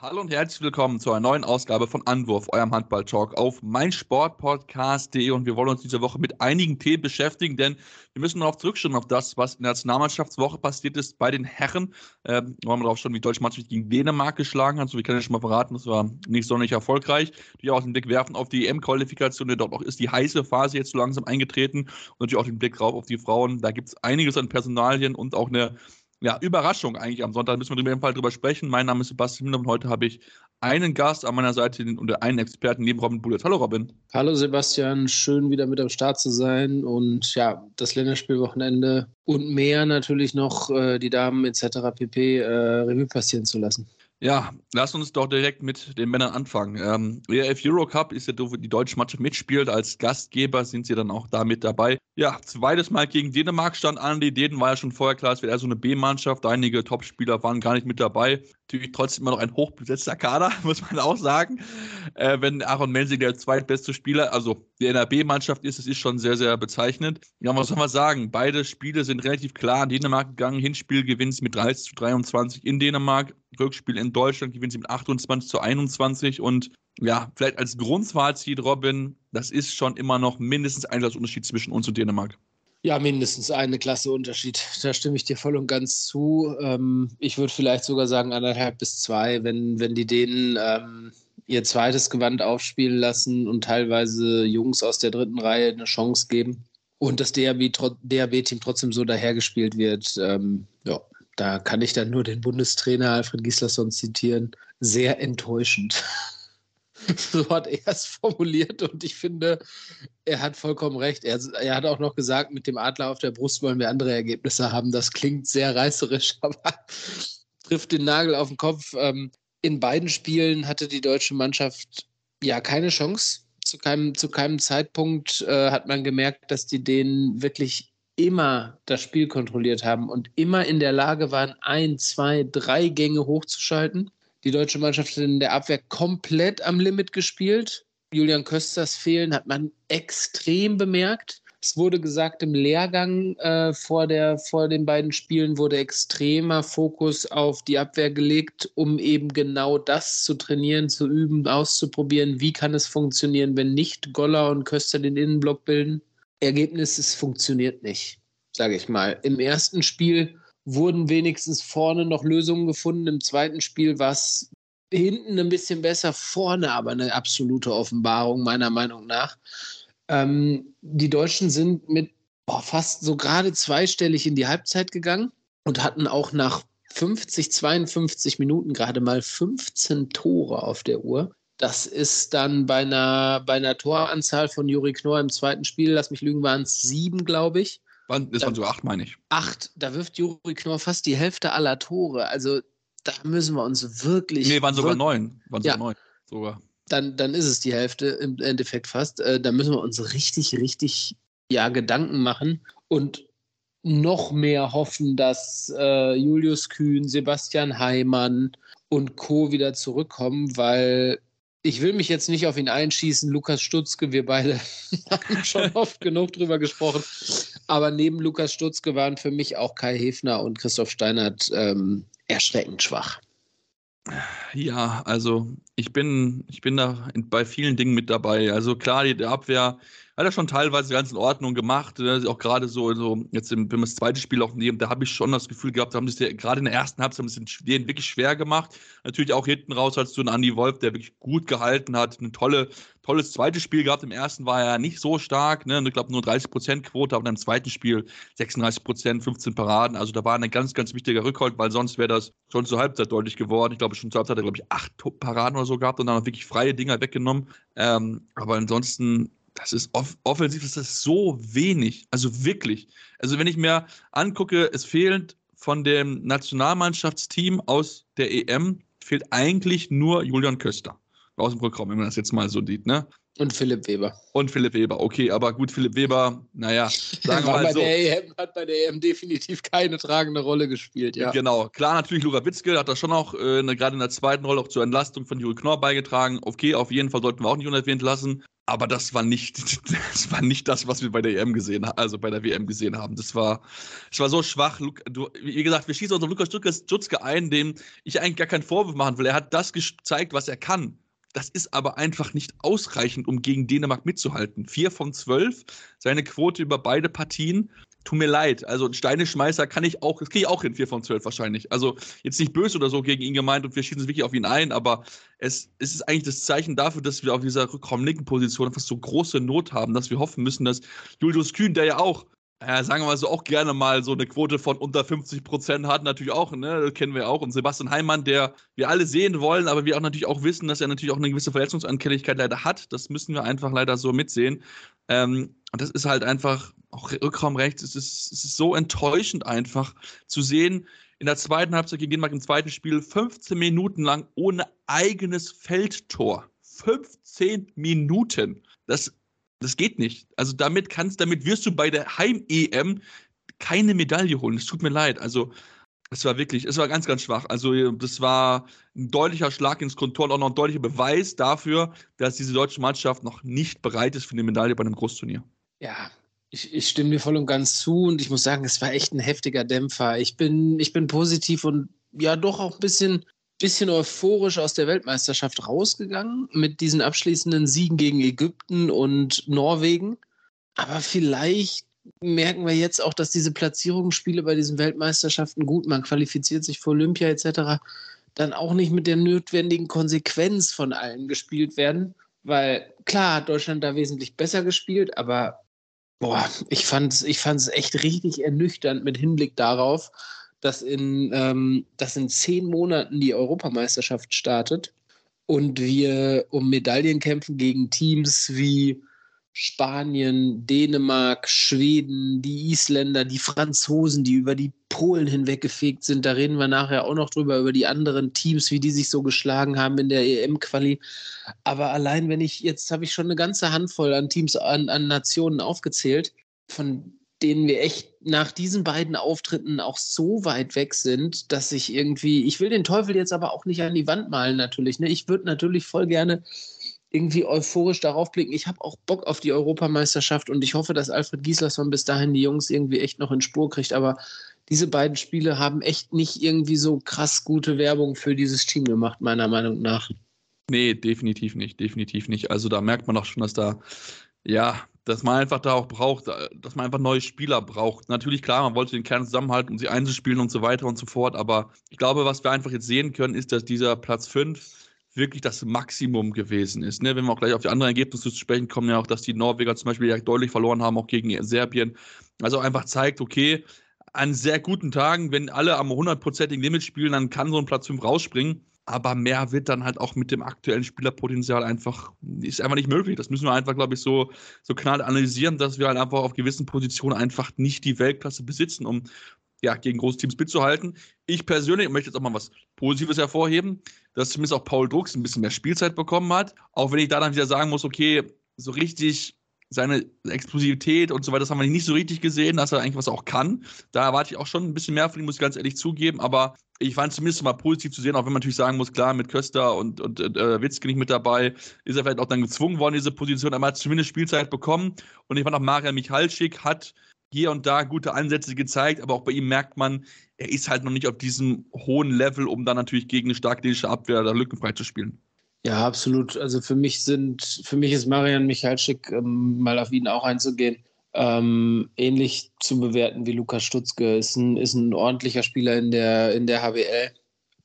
Hallo und herzlich willkommen zu einer neuen Ausgabe von Anwurf, eurem Handball-Talk auf meinsportpodcast.de und wir wollen uns diese Woche mit einigen Themen beschäftigen, denn wir müssen darauf zurückschauen, auf das, was in der Nationalmannschaftswoche passiert ist bei den Herren. Ähm, wir darauf schauen, wie die deutsche Mannschaft gegen Dänemark geschlagen hat. So, wir können ja schon mal verraten, das war nicht sonderlich erfolgreich. Die auch den Blick werfen auf die EM-Qualifikation, denn dort auch ist die heiße Phase jetzt so langsam eingetreten und natürlich auch den Blick drauf auf die Frauen. Da gibt es einiges an Personalien und auch eine ja, Überraschung eigentlich am Sonntag. Müssen wir in jedem Fall drüber sprechen. Mein Name ist Sebastian und heute habe ich einen Gast an meiner Seite und einen Experten neben Robin Bullitt. Hallo Robin. Hallo Sebastian, schön wieder mit am Start zu sein und ja, das Länderspielwochenende und mehr natürlich noch äh, die Damen etc. pp. Äh, Revue passieren zu lassen. Ja, lass uns doch direkt mit den Männern anfangen. Ähm, EF Eurocup ist ja, wo die deutsche Mannschaft mitspielt. Als Gastgeber sind sie dann auch da mit dabei. Ja, zweites Mal gegen Dänemark stand an. Die Dänen war ja schon vorher klar, es wäre eher so eine B-Mannschaft. Einige Topspieler waren gar nicht mit dabei. Natürlich trotzdem immer noch ein hochbesetzter Kader, muss man auch sagen. Äh, wenn Aaron Mensing der zweitbeste Spieler, also der in der B-Mannschaft ist, das ist schon sehr, sehr bezeichnend. Ja, was soll man sagen? Beide Spiele sind relativ klar in Dänemark gegangen. Hinspiel gewinnt mit 30 zu 23 in Dänemark. Rückspiel in Deutschland gewinnt sie mit 28 zu 21 und ja, vielleicht als Grundfazit, Robin, das ist schon immer noch mindestens ein Unterschied zwischen uns und Dänemark. Ja, mindestens eine Klasse Unterschied. Da stimme ich dir voll und ganz zu. Ähm, ich würde vielleicht sogar sagen anderthalb bis zwei, wenn, wenn die Dänen ähm, ihr zweites Gewand aufspielen lassen und teilweise Jungs aus der dritten Reihe eine Chance geben und das DAB-Team trotzdem so dahergespielt wird. Ähm, ja, da kann ich dann nur den Bundestrainer Alfred Gislason zitieren. Sehr enttäuschend. so hat er es formuliert und ich finde, er hat vollkommen recht. Er, er, hat auch noch gesagt, mit dem Adler auf der Brust wollen wir andere Ergebnisse haben. Das klingt sehr reißerisch, aber trifft den Nagel auf den Kopf. Ähm, in beiden Spielen hatte die deutsche Mannschaft ja keine Chance. Zu keinem, zu keinem Zeitpunkt äh, hat man gemerkt, dass die denen wirklich immer das Spiel kontrolliert haben und immer in der Lage waren, ein, zwei, drei Gänge hochzuschalten. Die deutsche Mannschaft hat in der Abwehr komplett am Limit gespielt. Julian Kösters Fehlen hat man extrem bemerkt. Es wurde gesagt, im Lehrgang äh, vor, der, vor den beiden Spielen wurde extremer Fokus auf die Abwehr gelegt, um eben genau das zu trainieren, zu üben, auszuprobieren. Wie kann es funktionieren, wenn nicht Goller und Köster den Innenblock bilden? Ergebnis, es funktioniert nicht, sage ich mal. Im ersten Spiel wurden wenigstens vorne noch Lösungen gefunden. Im zweiten Spiel war es hinten ein bisschen besser, vorne aber eine absolute Offenbarung, meiner Meinung nach. Ähm, die Deutschen sind mit boah, fast so gerade zweistellig in die Halbzeit gegangen und hatten auch nach 50, 52 Minuten gerade mal 15 Tore auf der Uhr. Das ist dann bei einer, bei einer Toranzahl von Juri Knorr im zweiten Spiel, lass mich lügen, waren es sieben, glaube ich. Das waren so acht, meine ich. Acht. Da wirft Juri Knorr fast die Hälfte aller Tore. Also da müssen wir uns wirklich. Nee, waren sogar neun. Waren sogar ja. neun. Sogar. Dann, dann ist es die Hälfte im Endeffekt fast. Äh, da müssen wir uns richtig, richtig ja, Gedanken machen und noch mehr hoffen, dass äh, Julius Kühn, Sebastian Heimann und Co. wieder zurückkommen, weil ich will mich jetzt nicht auf ihn einschießen. Lukas Stutzke, wir beide haben schon oft genug drüber gesprochen. Aber neben Lukas Stutzke waren für mich auch Kai Hefner und Christoph Steinert ähm, erschreckend schwach. Ja, also ich bin, ich bin da bei vielen Dingen mit dabei. Also klar, die Abwehr hat er schon teilweise ganz in Ordnung gemacht. Ne? Auch gerade so, so jetzt wenn wir das zweite Spiel auch nehmen, da habe ich schon das Gefühl gehabt, da haben sie gerade in der ersten Halbzeit ein bisschen denen wirklich schwer gemacht. Natürlich auch hinten raus hast du einen Andy Wolf, der wirklich gut gehalten hat, eine tolle, tolles zweites Spiel gehabt. Im ersten war er nicht so stark, ne? ich glaube nur 30% Quote, aber im zweiten Spiel 36%, 15 Paraden. Also da war ein ganz, ganz wichtiger Rückhalt, weil sonst wäre das schon zur Halbzeit deutlich geworden. Ich glaube, schon zur Halbzeit hat er, glaube ich, acht Paraden oder so gehabt und dann auch wirklich freie Dinger weggenommen. Ähm, aber ansonsten das ist off offensiv ist das so wenig. Also wirklich. Also wenn ich mir angucke, es fehlt von dem Nationalmannschaftsteam aus der EM fehlt eigentlich nur Julian Köster aus dem Programm, wenn man das jetzt mal so sieht, ne? Und Philipp Weber. Und Philipp Weber, okay, aber gut, Philipp Weber, naja, sagen wir mal so. EM, hat bei der EM definitiv keine tragende Rolle gespielt, ja. Genau, klar, natürlich, Luca Witzke hat da schon auch äh, gerade in der zweiten Rolle auch zur Entlastung von Juri Knorr beigetragen. Okay, auf jeden Fall sollten wir auch nicht unerwähnt lassen. Aber das war nicht, das war nicht das, was wir bei der EM gesehen haben, also bei der WM gesehen haben. Das war, das war so schwach. Du, wie gesagt, wir schießen unseren Lukas Stutzke ein, dem ich eigentlich gar keinen Vorwurf machen will. Er hat das gezeigt, was er kann. Das ist aber einfach nicht ausreichend, um gegen Dänemark mitzuhalten. Vier von zwölf, seine Quote über beide Partien. Tut mir leid. Also ein Steineschmeißer kann ich auch, das kriege ich auch hin, vier von zwölf wahrscheinlich. Also jetzt nicht böse oder so gegen ihn gemeint und wir schießen es wirklich auf ihn ein, aber es, es ist eigentlich das Zeichen dafür, dass wir auf dieser rückraumlinken Position einfach so große Not haben, dass wir hoffen müssen, dass Julius Kühn, der ja auch ja, sagen wir mal so, auch gerne mal so eine Quote von unter 50 Prozent hat, natürlich auch, ne, das kennen wir auch. Und Sebastian Heimann, der wir alle sehen wollen, aber wir auch natürlich auch wissen, dass er natürlich auch eine gewisse Verletzungsanfälligkeit leider hat. Das müssen wir einfach leider so mitsehen. Ähm, und das ist halt einfach, auch Rückraum rechts, es ist, es ist so enttäuschend einfach zu sehen, in der zweiten Halbzeit gegen Dänemark im zweiten Spiel 15 Minuten lang ohne eigenes Feldtor. 15 Minuten. Das das geht nicht. Also damit kannst, damit wirst du bei der Heim-EM keine Medaille holen. Es tut mir leid. Also es war wirklich, es war ganz, ganz schwach. Also das war ein deutlicher Schlag ins Kontor und auch noch ein deutlicher Beweis dafür, dass diese deutsche Mannschaft noch nicht bereit ist für eine Medaille bei einem Großturnier. Ja, ich, ich, stimme dir voll und ganz zu und ich muss sagen, es war echt ein heftiger Dämpfer. Ich bin, ich bin positiv und ja doch auch ein bisschen bisschen euphorisch aus der Weltmeisterschaft rausgegangen mit diesen abschließenden Siegen gegen Ägypten und Norwegen. Aber vielleicht merken wir jetzt auch, dass diese Platzierungsspiele bei diesen Weltmeisterschaften gut, man qualifiziert sich für Olympia etc., dann auch nicht mit der notwendigen Konsequenz von allen gespielt werden. Weil klar hat Deutschland da wesentlich besser gespielt, aber boah, ich fand es ich fand's echt richtig ernüchternd mit Hinblick darauf, dass in, ähm, dass in zehn Monaten die Europameisterschaft startet und wir um Medaillen kämpfen gegen Teams wie Spanien, Dänemark, Schweden, die Isländer, die Franzosen, die über die Polen hinweggefegt sind. Da reden wir nachher auch noch drüber, über die anderen Teams, wie die sich so geschlagen haben in der EM-Quali. Aber allein, wenn ich, jetzt habe ich schon eine ganze Handvoll an Teams, an, an Nationen aufgezählt, von denen wir echt nach diesen beiden Auftritten auch so weit weg sind, dass ich irgendwie, ich will den Teufel jetzt aber auch nicht an die Wand malen natürlich. Ne? Ich würde natürlich voll gerne irgendwie euphorisch darauf blicken. Ich habe auch Bock auf die Europameisterschaft und ich hoffe, dass Alfred Gislason bis dahin die Jungs irgendwie echt noch in Spur kriegt. Aber diese beiden Spiele haben echt nicht irgendwie so krass gute Werbung für dieses Team gemacht, meiner Meinung nach. Nee, definitiv nicht, definitiv nicht. Also da merkt man auch schon, dass da ja dass man einfach da auch braucht, äh, dass man einfach neue Spieler braucht. Natürlich, klar, man wollte den Kern zusammenhalten, um sie einzuspielen und so weiter und so fort, aber ich glaube, was wir einfach jetzt sehen können, ist, dass dieser Platz 5 wirklich das Maximum gewesen ist. Ne? Wenn wir auch gleich auf die anderen Ergebnisse zu sprechen kommen, ja auch, dass die Norweger zum Beispiel ja deutlich verloren haben, auch gegen Serbien. Also einfach zeigt, okay, an sehr guten Tagen, wenn alle am 100%igen Limit spielen, dann kann so ein Platz 5 rausspringen aber mehr wird dann halt auch mit dem aktuellen Spielerpotenzial einfach, ist einfach nicht möglich. Das müssen wir einfach, glaube ich, so, so knall analysieren, dass wir halt einfach auf gewissen Positionen einfach nicht die Weltklasse besitzen, um ja, gegen große Teams mitzuhalten. Ich persönlich möchte jetzt auch mal was Positives hervorheben, dass zumindest auch Paul Drucks ein bisschen mehr Spielzeit bekommen hat. Auch wenn ich da dann wieder sagen muss, okay, so richtig seine Explosivität und so weiter, das haben wir nicht so richtig gesehen, dass er eigentlich was auch kann. Da erwarte ich auch schon ein bisschen mehr von ihm, muss ich ganz ehrlich zugeben. Aber ich fand es zumindest mal positiv zu sehen, auch wenn man natürlich sagen muss, klar, mit Köster und, und äh, Witzke nicht mit dabei, ist er vielleicht auch dann gezwungen worden, diese Position, aber er hat zumindest Spielzeit bekommen. Und ich fand auch, Maria Michalschik hat hier und da gute Ansätze gezeigt, aber auch bei ihm merkt man, er ist halt noch nicht auf diesem hohen Level, um dann natürlich gegen eine starke dänische Abwehr da lückenfrei zu spielen. Ja, absolut. Also für mich sind, für mich ist Marian Michalczyk, ähm, mal auf ihn auch einzugehen, ähm, ähnlich zu bewerten wie Lukas Stutzke. Ist ein, ist ein ordentlicher Spieler in der, in der HWL,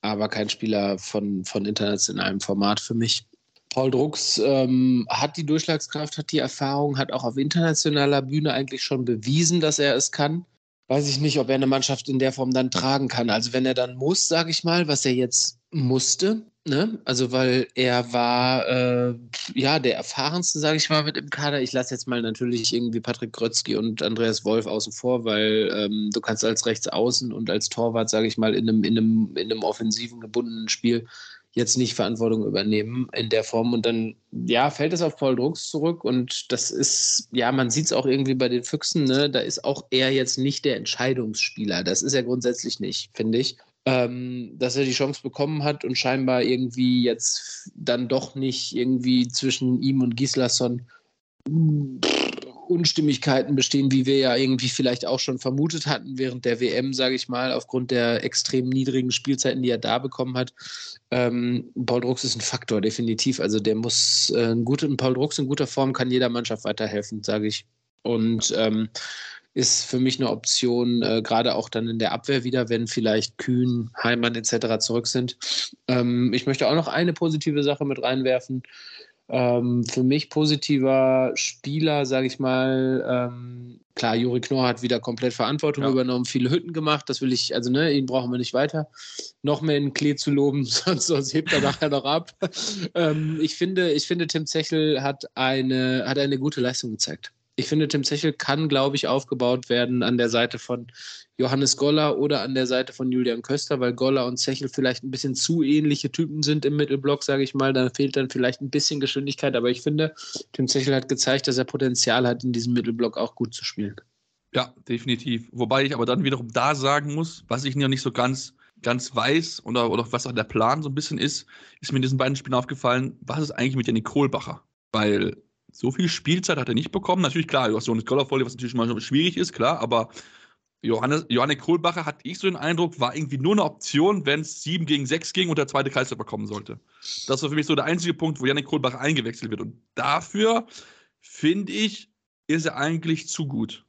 aber kein Spieler von, von internationalem Format für mich. Paul Drucks ähm, hat die Durchschlagskraft, hat die Erfahrung, hat auch auf internationaler Bühne eigentlich schon bewiesen, dass er es kann. Weiß ich nicht, ob er eine Mannschaft in der Form dann tragen kann. Also wenn er dann muss, sage ich mal, was er jetzt musste, Ne? Also, weil er war äh, ja der erfahrenste, sage ich mal, mit im Kader. Ich lasse jetzt mal natürlich irgendwie Patrick Grötzky und Andreas Wolf außen vor, weil ähm, du kannst als Rechtsaußen und als Torwart, sage ich mal, in einem, in, einem, in einem offensiven gebundenen Spiel jetzt nicht Verantwortung übernehmen in der Form. Und dann, ja, fällt es auf Paul Drucks zurück. Und das ist, ja, man sieht es auch irgendwie bei den Füchsen, ne? Da ist auch er jetzt nicht der Entscheidungsspieler. Das ist er grundsätzlich nicht, finde ich ähm, dass er die Chance bekommen hat und scheinbar irgendwie jetzt dann doch nicht irgendwie zwischen ihm und Gislason Unstimmigkeiten bestehen, wie wir ja irgendwie vielleicht auch schon vermutet hatten während der WM, sage ich mal, aufgrund der extrem niedrigen Spielzeiten, die er da bekommen hat. Ähm, Paul Drucks ist ein Faktor, definitiv. Also der muss äh, ein guter, Paul Drucks in guter Form kann jeder Mannschaft weiterhelfen, sage ich. Und ähm, ist für mich eine Option, äh, gerade auch dann in der Abwehr wieder, wenn vielleicht Kühn, Heimann etc. zurück sind. Ähm, ich möchte auch noch eine positive Sache mit reinwerfen. Ähm, für mich positiver Spieler, sage ich mal, ähm, klar, Juri Knorr hat wieder komplett Verantwortung ja. übernommen, viele Hütten gemacht, das will ich, also ne, ihn brauchen wir nicht weiter noch mehr in Klee zu loben, sonst, sonst hebt er nachher noch ab. ähm, ich, finde, ich finde, Tim Zechel hat eine, hat eine gute Leistung gezeigt ich finde, Tim Zechel kann, glaube ich, aufgebaut werden an der Seite von Johannes Goller oder an der Seite von Julian Köster, weil Goller und Zechel vielleicht ein bisschen zu ähnliche Typen sind im Mittelblock, sage ich mal. Da fehlt dann vielleicht ein bisschen Geschwindigkeit, aber ich finde, Tim Zechel hat gezeigt, dass er Potenzial hat, in diesem Mittelblock auch gut zu spielen. Ja, definitiv. Wobei ich aber dann wiederum da sagen muss, was ich noch nicht so ganz, ganz weiß oder, oder was auch der Plan so ein bisschen ist, ist mir in diesen beiden Spielen aufgefallen, was ist eigentlich mit Janik Kohlbacher? Weil so viel Spielzeit hat er nicht bekommen. Natürlich, klar, du hast so eine Scholarfolie, was natürlich mal schwierig ist, klar, aber Johannes, Johannes Kohlbacher, hatte ich so den Eindruck, war irgendwie nur eine Option, wenn es 7 gegen 6 ging und der zweite Kreisläufer kommen sollte. Das war für mich so der einzige Punkt, wo Janik Kohlbacher eingewechselt wird. Und dafür, finde ich, ist er eigentlich zu gut.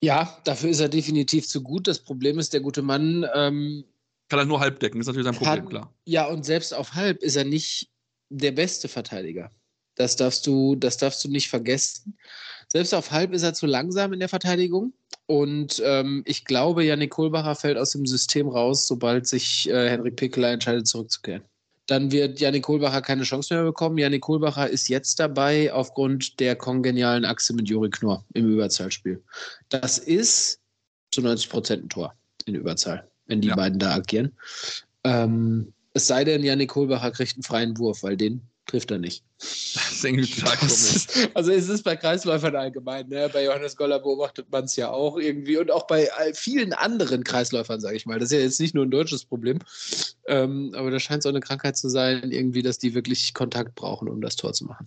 Ja, dafür ist er definitiv zu gut. Das Problem ist, der gute Mann. Ähm, kann er nur halb decken, das ist natürlich sein Problem, hat, klar. Ja, und selbst auf halb ist er nicht der beste Verteidiger. Das darfst du, das darfst du nicht vergessen. Selbst auf halb ist er zu langsam in der Verteidigung. Und ähm, ich glaube, Janik Kohlbacher fällt aus dem System raus, sobald sich äh, Henrik Pickeler entscheidet, zurückzukehren. Dann wird Janik Kohlbacher keine Chance mehr bekommen. Janik Kohlbacher ist jetzt dabei aufgrund der kongenialen Achse mit Juri Knorr im Überzahlspiel. Das ist zu 90 Prozent ein Tor in Überzahl, wenn die ja. beiden da agieren. Ähm, es sei denn, Janik Kohlbacher kriegt einen freien Wurf, weil den trifft er nicht. Das ist irgendwie total komisch. Also es ist bei Kreisläufern allgemein, ne? bei Johannes Goller beobachtet man es ja auch irgendwie und auch bei vielen anderen Kreisläufern, sage ich mal. Das ist ja jetzt nicht nur ein deutsches Problem, ähm, aber da scheint so eine Krankheit zu sein, irgendwie, dass die wirklich Kontakt brauchen, um das Tor zu machen.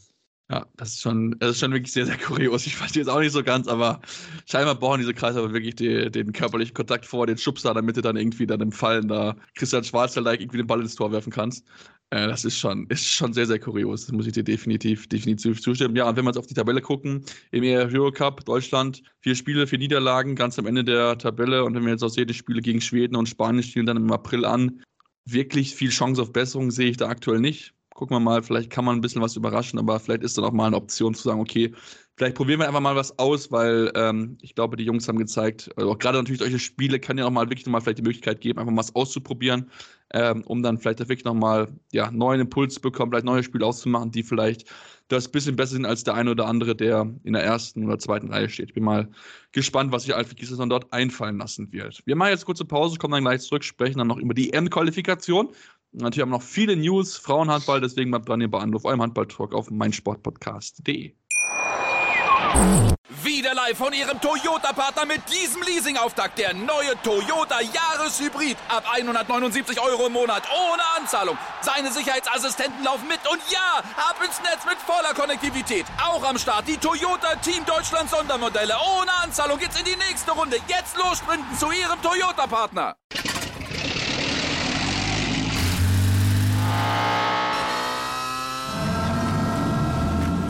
Ja, das ist schon, das ist schon wirklich sehr, sehr kurios. Ich verstehe es auch nicht so ganz, aber scheinbar brauchen diese Kreise aber wirklich die, den körperlichen Kontakt vor, den Schubser, damit du dann irgendwie dann im Fallen da Christian Schwarzer-like irgendwie den Ball ins Tor werfen kannst. Äh, das ist schon, ist schon sehr, sehr kurios. Das muss ich dir definitiv, definitiv zustimmen. Ja, und wenn wir jetzt auf die Tabelle gucken, im Euro Cup Deutschland, vier Spiele, vier Niederlagen, ganz am Ende der Tabelle. Und wenn wir jetzt auch sehen, die Spiele gegen Schweden und Spanien stehen dann im April an, wirklich viel Chance auf Besserung sehe ich da aktuell nicht gucken wir mal, vielleicht kann man ein bisschen was überraschen, aber vielleicht ist dann auch mal eine Option zu sagen, okay, vielleicht probieren wir einfach mal was aus, weil ähm, ich glaube, die Jungs haben gezeigt, also auch gerade natürlich solche Spiele kann ja auch mal wirklich mal vielleicht die Möglichkeit geben, einfach mal was auszuprobieren, ähm, um dann vielleicht wirklich nochmal ja, neuen Impuls zu bekommen, vielleicht neue Spiele auszumachen, die vielleicht das bisschen besser sind als der eine oder andere, der in der ersten oder zweiten Reihe steht. Ich bin mal gespannt, was sich Alfred Gislason dort einfallen lassen wird. Wir machen jetzt kurze Pause, kommen dann gleich zurück, sprechen dann noch über die EM-Qualifikation Natürlich haben wir noch viele News, Frauenhandball, deswegen bleibt dran hier bei Anruf, eurem Handball-Talk auf meinsportpodcast.de. Wieder live von Ihrem Toyota-Partner mit diesem Leasing-Auftakt. Der neue Toyota Jahreshybrid. Ab 179 Euro im Monat. Ohne Anzahlung. Seine Sicherheitsassistenten laufen mit. Und ja, ab ins Netz mit voller Konnektivität. Auch am Start die Toyota Team Deutschland Sondermodelle. Ohne Anzahlung geht's in die nächste Runde. Jetzt los zu Ihrem Toyota-Partner.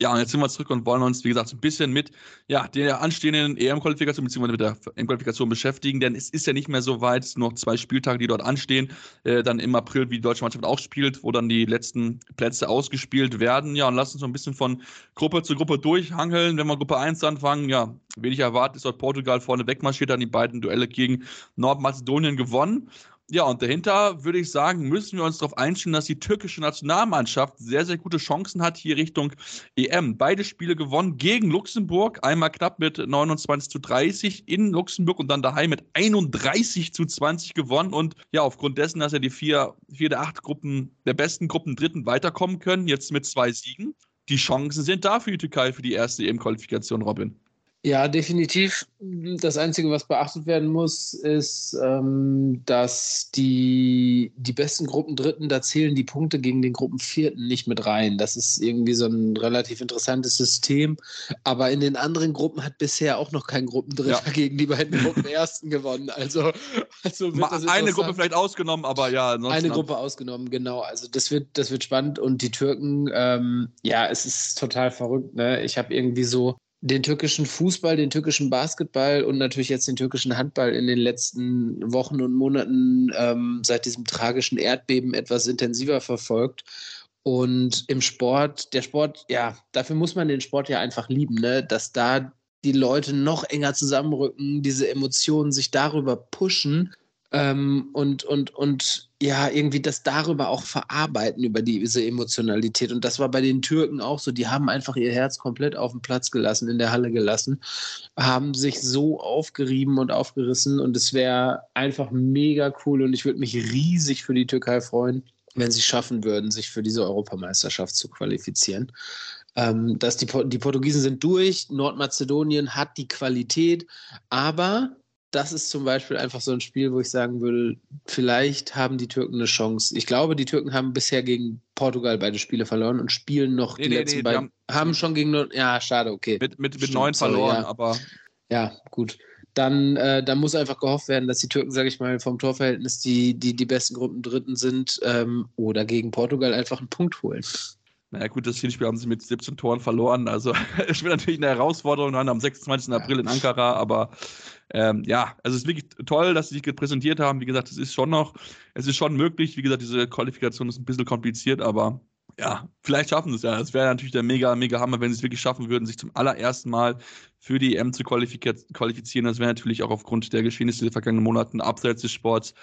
Ja, und jetzt sind wir zurück und wollen uns, wie gesagt, so ein bisschen mit ja, der anstehenden EM-Qualifikation bzw. mit der EM-Qualifikation beschäftigen, denn es ist ja nicht mehr so weit, noch zwei Spieltage, die dort anstehen. Äh, dann im April, wie die deutsche Mannschaft auch spielt, wo dann die letzten Plätze ausgespielt werden. Ja, und lass uns so ein bisschen von Gruppe zu Gruppe durchhangeln. Wenn wir Gruppe 1 anfangen, ja, wenig erwartet, ist dort Portugal vorne wegmarschiert, dann die beiden Duelle gegen Nordmazedonien gewonnen. Ja, und dahinter würde ich sagen, müssen wir uns darauf einstellen, dass die türkische Nationalmannschaft sehr, sehr gute Chancen hat hier Richtung EM. Beide Spiele gewonnen gegen Luxemburg, einmal knapp mit 29 zu 30 in Luxemburg und dann daheim mit 31 zu 20 gewonnen. Und ja, aufgrund dessen, dass ja die vier, vier der acht Gruppen, der besten Gruppen Dritten weiterkommen können, jetzt mit zwei Siegen. Die Chancen sind da für die Türkei für die erste EM-Qualifikation, Robin. Ja, definitiv. Das Einzige, was beachtet werden muss, ist, ähm, dass die, die besten Gruppendritten, da zählen die Punkte gegen den Gruppenvierten nicht mit rein. Das ist irgendwie so ein relativ interessantes System. Aber in den anderen Gruppen hat bisher auch noch kein Gruppendritter ja. gegen die beiden Gruppenersten gewonnen. Also, also eine Gruppe vielleicht ausgenommen, aber ja. Eine Gruppe ausgenommen, genau. Also das wird, das wird spannend. Und die Türken, ähm, ja, es ist total verrückt. Ne? Ich habe irgendwie so den türkischen Fußball, den türkischen Basketball und natürlich jetzt den türkischen Handball in den letzten Wochen und Monaten ähm, seit diesem tragischen Erdbeben etwas intensiver verfolgt. Und im Sport, der Sport, ja, dafür muss man den Sport ja einfach lieben, ne? dass da die Leute noch enger zusammenrücken, diese Emotionen sich darüber pushen ähm, und, und, und ja, irgendwie das darüber auch verarbeiten, über diese Emotionalität. Und das war bei den Türken auch so. Die haben einfach ihr Herz komplett auf den Platz gelassen, in der Halle gelassen, haben sich so aufgerieben und aufgerissen. Und es wäre einfach mega cool. Und ich würde mich riesig für die Türkei freuen, wenn sie schaffen würden, sich für diese Europameisterschaft zu qualifizieren. Ähm, dass die, die Portugiesen sind durch, Nordmazedonien hat die Qualität, aber das ist zum Beispiel einfach so ein Spiel, wo ich sagen würde, vielleicht haben die Türken eine Chance. Ich glaube, die Türken haben bisher gegen Portugal beide Spiele verloren und spielen noch nee, die nee, letzten nee, beiden. Haben, haben, schon gegen. Ja, schade, okay. Mit, mit, mit neun verloren, ja. aber. Ja, gut. Dann, äh, dann muss einfach gehofft werden, dass die Türken, sage ich mal, vom Torverhältnis die, die, die besten Gruppen Dritten sind ähm, oder gegen Portugal einfach einen Punkt holen. Naja, gut, das Hinspiel haben sie mit 17 Toren verloren. Also, es wird natürlich eine Herausforderung dann am 26. April in Ankara, aber ähm, ja, also es ist wirklich toll, dass sie sich präsentiert haben. Wie gesagt, es ist schon noch, es ist schon möglich. Wie gesagt, diese Qualifikation ist ein bisschen kompliziert, aber ja, vielleicht schaffen sie es ja. Es wäre natürlich der mega, mega Hammer, wenn sie es wirklich schaffen würden, sich zum allerersten Mal für die EM zu qualifizieren. Das wäre natürlich auch aufgrund der Geschehnisse der vergangenen Monaten abseits des Sports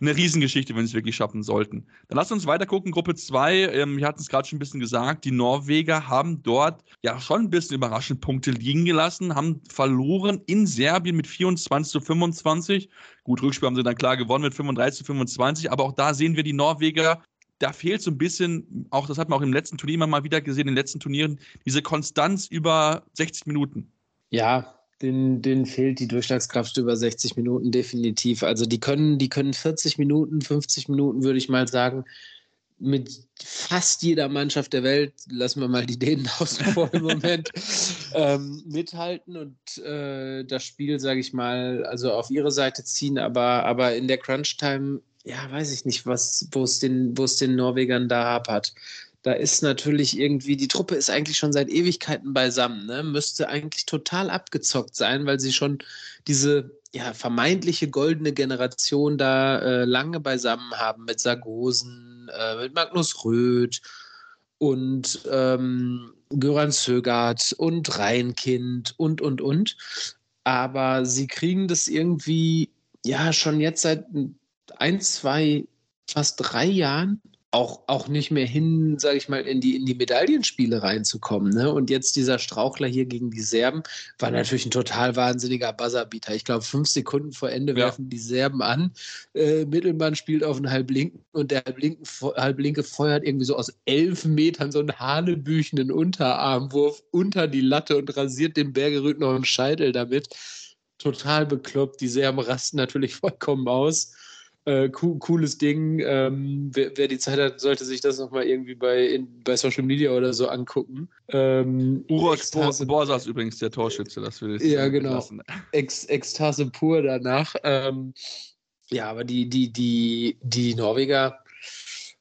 eine Riesengeschichte, wenn sie es wirklich schaffen sollten. Dann lasst uns weiter gucken. Gruppe 2, ähm, wir hatten es gerade schon ein bisschen gesagt, die Norweger haben dort ja schon ein bisschen überraschend Punkte liegen gelassen, haben verloren in Serbien mit 24 zu 25. Gut, Rückspiel haben sie dann klar gewonnen mit 35 zu 25, aber auch da sehen wir die Norweger da fehlt so ein bisschen, auch das hat man auch im letzten Turnier immer mal wieder gesehen, in den letzten Turnieren, diese Konstanz über 60 Minuten. Ja, den, denen fehlt die Durchschlagskraft über 60 Minuten definitiv. Also die können, die können 40 Minuten, 50 Minuten, würde ich mal sagen, mit fast jeder Mannschaft der Welt, lassen wir mal die Dänen außen vor im Moment, ähm, mithalten und äh, das Spiel, sage ich mal, also auf ihre Seite ziehen, aber, aber in der Crunch-Time, ja, weiß ich nicht, was, wo es den, wo es den Norwegern da hapert da ist natürlich irgendwie, die Truppe ist eigentlich schon seit Ewigkeiten beisammen, ne? müsste eigentlich total abgezockt sein, weil sie schon diese ja, vermeintliche goldene Generation da äh, lange beisammen haben mit Sargosen, äh, mit Magnus Röth und ähm, Göran Sögert und Reinkind und, und, und. Aber sie kriegen das irgendwie, ja, schon jetzt seit ein, zwei, fast drei Jahren auch, auch nicht mehr hin, sage ich mal, in die, in die Medaillenspiele reinzukommen. Ne? Und jetzt dieser Strauchler hier gegen die Serben war natürlich ein total wahnsinniger Buzzerbeater. Ich glaube, fünf Sekunden vor Ende ja. werfen die Serben an. Äh, Mittelmann spielt auf den Halblinken und der Halblinken, Halblinke feuert irgendwie so aus elf Metern so einen hanebüchenden Unterarmwurf unter die Latte und rasiert dem Bergerüt noch einen Scheitel damit. Total bekloppt. Die Serben rasten natürlich vollkommen aus. Äh, cooles Ding. Ähm, wer, wer, die Zeit hat, sollte sich das nochmal irgendwie bei, in, bei Social Media oder so angucken. Ähm, Uros Borsas übrigens der Torschütze, das will ich Ja, genau. Ex Ekstase pur danach. Ähm, ja, aber die, die, die, die Norweger,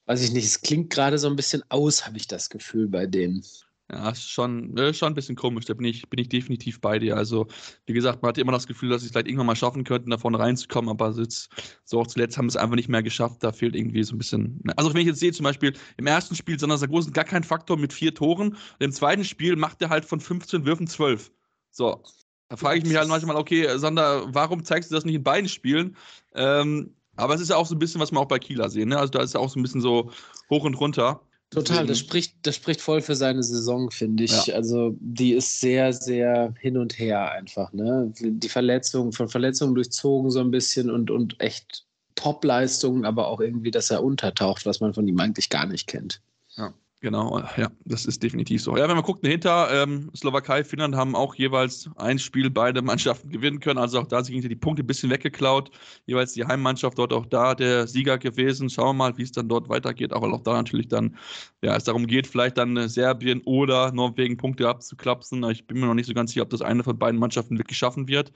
weiß ich nicht, es klingt gerade so ein bisschen aus, habe ich das Gefühl bei denen. Ja, ist schon, äh, schon ein bisschen komisch, da bin ich, bin ich definitiv bei dir. Also, wie gesagt, man hatte immer das Gefühl, dass sie es vielleicht irgendwann mal schaffen könnten, da vorne reinzukommen, aber jetzt, so auch zuletzt haben sie es einfach nicht mehr geschafft. Da fehlt irgendwie so ein bisschen. Ne? Also, wenn ich jetzt sehe, zum Beispiel im ersten Spiel Sander Sargosen gar kein Faktor mit vier Toren, im zweiten Spiel macht er halt von 15 Würfen 12. So, da frage ich mich halt manchmal, okay, Sander, warum zeigst du das nicht in beiden Spielen? Ähm, aber es ist ja auch so ein bisschen, was wir auch bei Kieler sehen. Ne? Also da ist ja auch so ein bisschen so hoch und runter. Total, das spricht, das spricht voll für seine Saison, finde ich. Ja. Also die ist sehr, sehr hin und her einfach. Ne? Die Verletzung, von Verletzungen durchzogen so ein bisschen und, und echt Top-Leistungen, aber auch irgendwie, dass er untertaucht, was man von ihm eigentlich gar nicht kennt. Ja. Genau, ja, das ist definitiv so. Ja, wenn man guckt dahinter, ähm, Slowakei, Finnland haben auch jeweils ein Spiel beide Mannschaften gewinnen können. Also auch da sind die Punkte ein bisschen weggeklaut. Jeweils die Heimmannschaft dort auch da der Sieger gewesen. Schauen wir mal, wie es dann dort weitergeht. Auch weil auch da natürlich dann, ja, es darum geht, vielleicht dann äh, Serbien oder Norwegen Punkte abzuklapsen. Ich bin mir noch nicht so ganz sicher, ob das eine von beiden Mannschaften wirklich schaffen wird.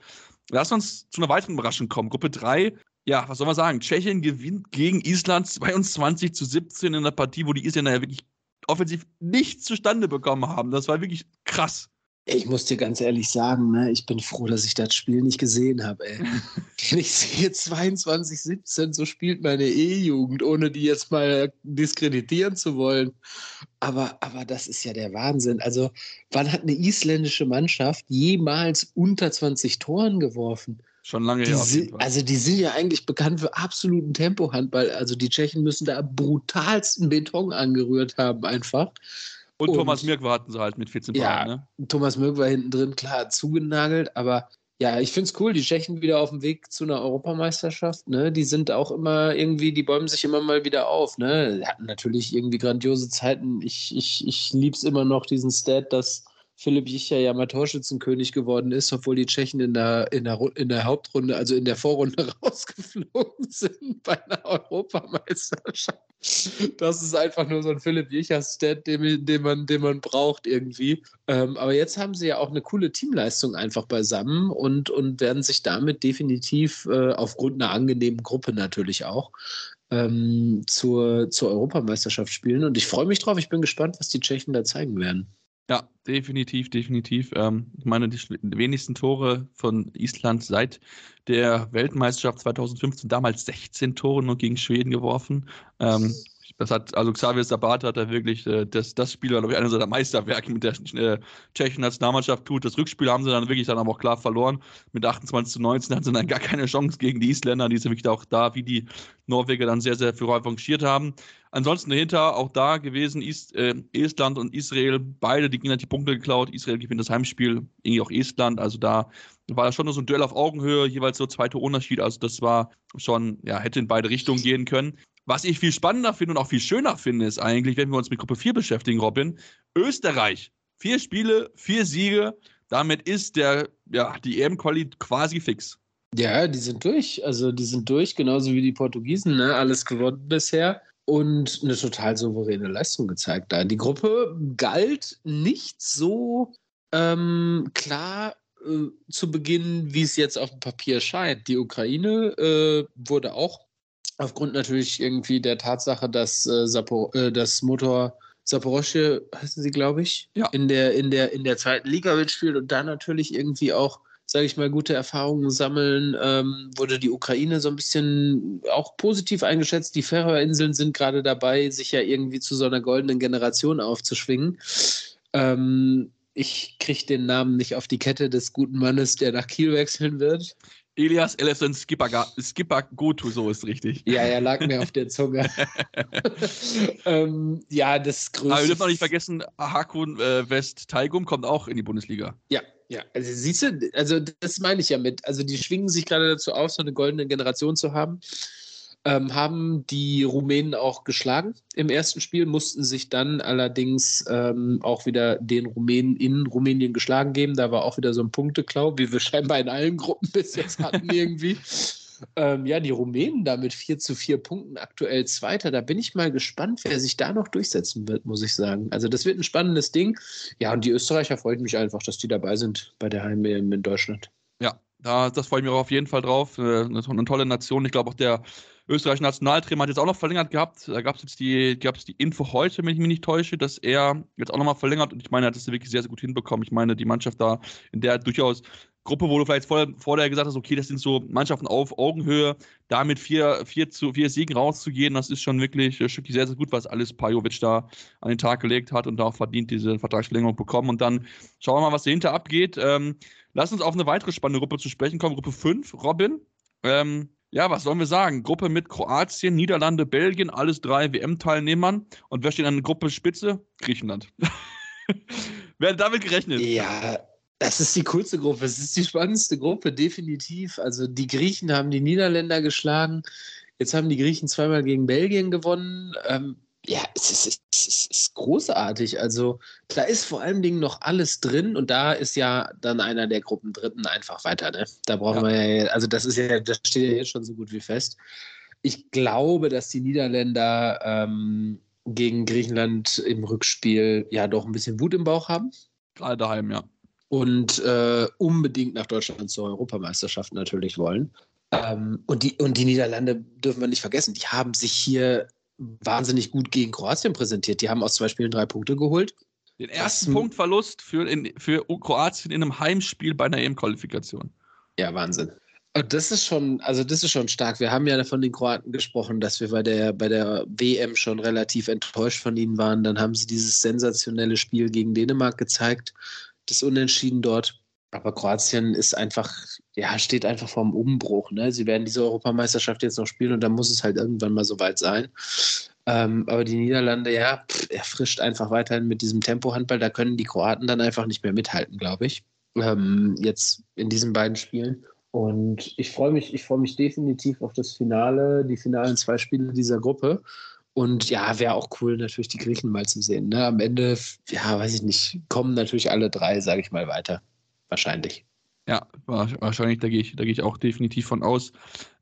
Lass uns zu einer weiteren Überraschung kommen. Gruppe 3 ja, was soll man sagen? Tschechien gewinnt gegen Island 22 zu 17 in einer Partie, wo die Isländer ja wirklich offensiv nichts zustande bekommen haben. Das war wirklich krass. Ich muss dir ganz ehrlich sagen, ne, ich bin froh, dass ich das Spiel nicht gesehen habe. Wenn ich sehe 22, 17, so spielt meine E-Jugend, ohne die jetzt mal diskreditieren zu wollen. Aber, aber das ist ja der Wahnsinn. Also, wann hat eine isländische Mannschaft jemals unter 20 Toren geworfen? Schon lange her. Also die sind ja eigentlich bekannt für absoluten Tempohandball. Also die Tschechen müssen da brutalsten Beton angerührt haben einfach. Und, Und Thomas Mirk hatten sie halt mit 14 ja, ne? Thomas Mirk war hinten drin, klar, zugenagelt, aber ja, ich finde es cool, die Tschechen wieder auf dem Weg zu einer Europameisterschaft, ne? Die sind auch immer irgendwie, die bäumen sich immer mal wieder auf, ne? Die hatten natürlich irgendwie grandiose Zeiten. Ich, ich, ich liebe es immer noch, diesen Stat, dass Philipp Jicher ja mal Torschützenkönig geworden ist, obwohl die Tschechen in der, in der, in der Hauptrunde, also in der Vorrunde rausgeflogen sind bei einer Europameisterschaft. Das ist einfach nur so ein Philipp Jicher-Stat, den, den, man, den man braucht irgendwie. Ähm, aber jetzt haben sie ja auch eine coole Teamleistung einfach beisammen und, und werden sich damit definitiv äh, aufgrund einer angenehmen Gruppe natürlich auch ähm, zur, zur Europameisterschaft spielen. Und ich freue mich drauf. Ich bin gespannt, was die Tschechen da zeigen werden. Ja, definitiv, definitiv. Ähm, ich meine, die wenigsten Tore von Island seit der Weltmeisterschaft 2015, damals 16 Tore nur gegen Schweden geworfen. Ähm, das hat, also Xavier Sabat hat da wirklich, äh, das, das Spiel war, glaube ich, einer seiner Meisterwerke mit der äh, tschechischen Nationalmannschaft tut. Das Rückspiel haben sie dann wirklich dann auch klar verloren. Mit 28 zu 19 hatten sie dann gar keine Chance gegen die Isländer, die sind wirklich auch da, wie die Norweger dann sehr, sehr für revanchiert haben. Ansonsten dahinter auch da gewesen, Ist, äh, Estland und Israel, beide, die gingen die Punkte geklaut. Israel gewinnt das Heimspiel, irgendwie auch Estland. Also da war das schon so ein Duell auf Augenhöhe, jeweils so zweiter Unterschied. Also das war schon, ja, hätte in beide Richtungen gehen können. Was ich viel spannender finde und auch viel schöner finde, ist eigentlich, wenn wir uns mit Gruppe 4 beschäftigen, Robin, Österreich. Vier Spiele, vier Siege. Damit ist der, ja, die EM-Quali quasi fix. Ja, die sind durch. Also die sind durch, genauso wie die Portugiesen, ne? Alles gewonnen bisher und eine total souveräne Leistung gezeigt da. Die Gruppe galt nicht so ähm, klar äh, zu Beginn, wie es jetzt auf dem Papier scheint. Die Ukraine äh, wurde auch aufgrund natürlich irgendwie der Tatsache, dass äh, Sapor äh, das Motor Saporosche, heißen sie, glaube ich, ja. in, der, in, der, in der zweiten Liga mitspielt und da natürlich irgendwie auch, sage ich mal, gute Erfahrungen sammeln, ähm, wurde die Ukraine so ein bisschen auch positiv eingeschätzt. Die Färöerinseln sind gerade dabei, sich ja irgendwie zu so einer goldenen Generation aufzuschwingen. Ähm, ich kriege den Namen nicht auf die Kette des guten Mannes, der nach Kiel wechseln wird. Elias Ellison Skipper, Skipper Goto, so ist richtig. Ja, er lag mir auf der Zunge. ähm, ja, das größte. Aber wir dürfen auch nicht vergessen, Hakun äh, West Taigum kommt auch in die Bundesliga. Ja, ja. Also siehst du, also das meine ich ja mit. Also die schwingen sich gerade dazu auf, so eine goldene Generation zu haben ähm, haben die Rumänen auch geschlagen im ersten Spiel, mussten sich dann allerdings ähm, auch wieder den Rumänen in Rumänien geschlagen geben. Da war auch wieder so ein Punkteklau, wie wir scheinbar in allen Gruppen bis jetzt hatten irgendwie. Ähm, ja, die Rumänen da mit 4 zu 4 Punkten aktuell Zweiter. Da bin ich mal gespannt, wer sich da noch durchsetzen wird, muss ich sagen. Also, das wird ein spannendes Ding. Ja, und die Österreicher freut mich einfach, dass die dabei sind bei der Heim in Deutschland. Ja, da, das freue ich mich auch auf jeden Fall drauf. Äh, eine, eine tolle Nation. Ich glaube auch der österreichische Nationaltrainer hat jetzt auch noch verlängert gehabt. Da gab es jetzt die, gab's die Info heute, wenn ich mich nicht täusche, dass er jetzt auch nochmal verlängert. Und ich meine, er hat das wirklich sehr, sehr gut hinbekommen. Ich meine, die Mannschaft da, in der durchaus Gruppe, wo du vielleicht vorher, vorher gesagt hast, okay, das sind so Mannschaften auf Augenhöhe, da mit vier, vier, zu, vier Siegen rauszugehen, das ist schon wirklich äh, sehr, sehr gut, was alles Pajovic da an den Tag gelegt hat und da auch verdient diese Vertragsverlängerung bekommen. Und dann schauen wir mal, was dahinter abgeht. Ähm, lass uns auf eine weitere spannende Gruppe zu sprechen kommen, Gruppe 5, Robin. Ähm, ja, was sollen wir sagen? Gruppe mit Kroatien, Niederlande, Belgien, alles drei WM-Teilnehmern. Und wer steht an der Gruppe Spitze? Griechenland. wer hat damit gerechnet? Ja, das ist die coolste Gruppe. Es ist die spannendste Gruppe, definitiv. Also die Griechen haben die Niederländer geschlagen. Jetzt haben die Griechen zweimal gegen Belgien gewonnen. Ähm, ja, es ist, es, ist, es ist, großartig. Also da ist vor allen Dingen noch alles drin und da ist ja dann einer der Gruppen Dritten einfach weiter. Ne? Da brauchen ja. wir ja, also das ist ja, das steht ja jetzt schon so gut wie fest. Ich glaube, dass die Niederländer ähm, gegen Griechenland im Rückspiel ja doch ein bisschen Wut im Bauch haben. Gerade daheim, ja und äh, unbedingt nach Deutschland zur Europameisterschaft natürlich wollen. Ähm, und, die, und die Niederlande dürfen wir nicht vergessen, die haben sich hier wahnsinnig gut gegen Kroatien präsentiert. Die haben aus zwei Spielen drei Punkte geholt. Den ersten das, Punktverlust für, in, für Kroatien in einem Heimspiel bei einer EM-Qualifikation. Ja, Wahnsinn. Das ist schon, also das ist schon stark. Wir haben ja von den Kroaten gesprochen, dass wir bei der, bei der WM schon relativ enttäuscht von ihnen waren. Dann haben sie dieses sensationelle Spiel gegen Dänemark gezeigt das Unentschieden dort. Aber Kroatien ist einfach, ja, steht einfach vorm Umbruch. Ne? Sie werden diese Europameisterschaft jetzt noch spielen und dann muss es halt irgendwann mal soweit sein. Ähm, aber die Niederlande, ja, pff, erfrischt einfach weiterhin mit diesem Tempo-Handball. Da können die Kroaten dann einfach nicht mehr mithalten, glaube ich. Ähm, jetzt in diesen beiden Spielen. Und ich freue mich, ich freue mich definitiv auf das Finale, die finalen zwei Spiele dieser Gruppe. Und ja, wäre auch cool, natürlich die Griechen mal zu sehen. Ne? Am Ende, ja, weiß ich nicht, kommen natürlich alle drei, sage ich mal, weiter. Wahrscheinlich. Ja, wahrscheinlich, da gehe ich, geh ich auch definitiv von aus.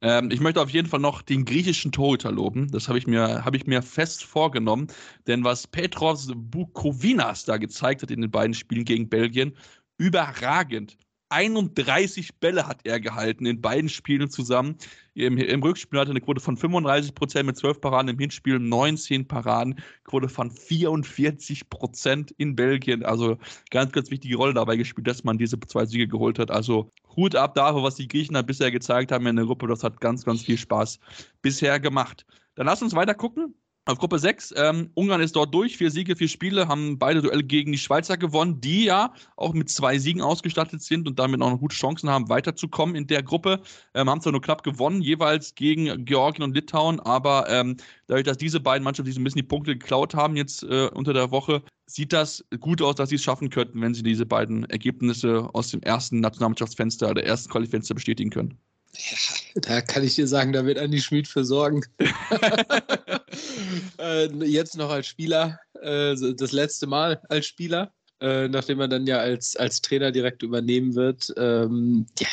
Ähm, ich möchte auf jeden Fall noch den griechischen Torhüter loben. Das habe ich, mir, hab ich mir fest vorgenommen. Denn was Petros Bukovinas da gezeigt hat in den beiden Spielen gegen Belgien, überragend. 31 Bälle hat er gehalten in beiden Spielen zusammen. Im, im Rückspiel hatte er eine Quote von 35 Prozent mit 12 Paraden, im Hinspiel 19 Paraden, Quote von 44 Prozent in Belgien. Also ganz, ganz wichtige Rolle dabei gespielt, dass man diese zwei Siege geholt hat. Also Hut ab dafür, was die Griechen da bisher gezeigt haben in der Gruppe. Das hat ganz, ganz viel Spaß bisher gemacht. Dann lass uns weiter gucken. Auf Gruppe 6, ähm, Ungarn ist dort durch, vier Siege, vier Spiele, haben beide Duelle gegen die Schweizer gewonnen, die ja auch mit zwei Siegen ausgestattet sind und damit auch noch gute Chancen haben, weiterzukommen in der Gruppe. Ähm, haben zwar nur knapp gewonnen, jeweils gegen Georgien und Litauen, aber ähm, dadurch, dass diese beiden Mannschaften sich ein bisschen die Punkte geklaut haben jetzt äh, unter der Woche, sieht das gut aus, dass sie es schaffen könnten, wenn sie diese beiden Ergebnisse aus dem ersten Nationalmannschaftsfenster oder ersten Qualifenster bestätigen können. Ja, da kann ich dir sagen, da wird Andi Schmid für sorgen. äh, jetzt noch als Spieler, äh, das letzte Mal als Spieler, äh, nachdem er dann ja als, als Trainer direkt übernehmen wird. Ähm, ja,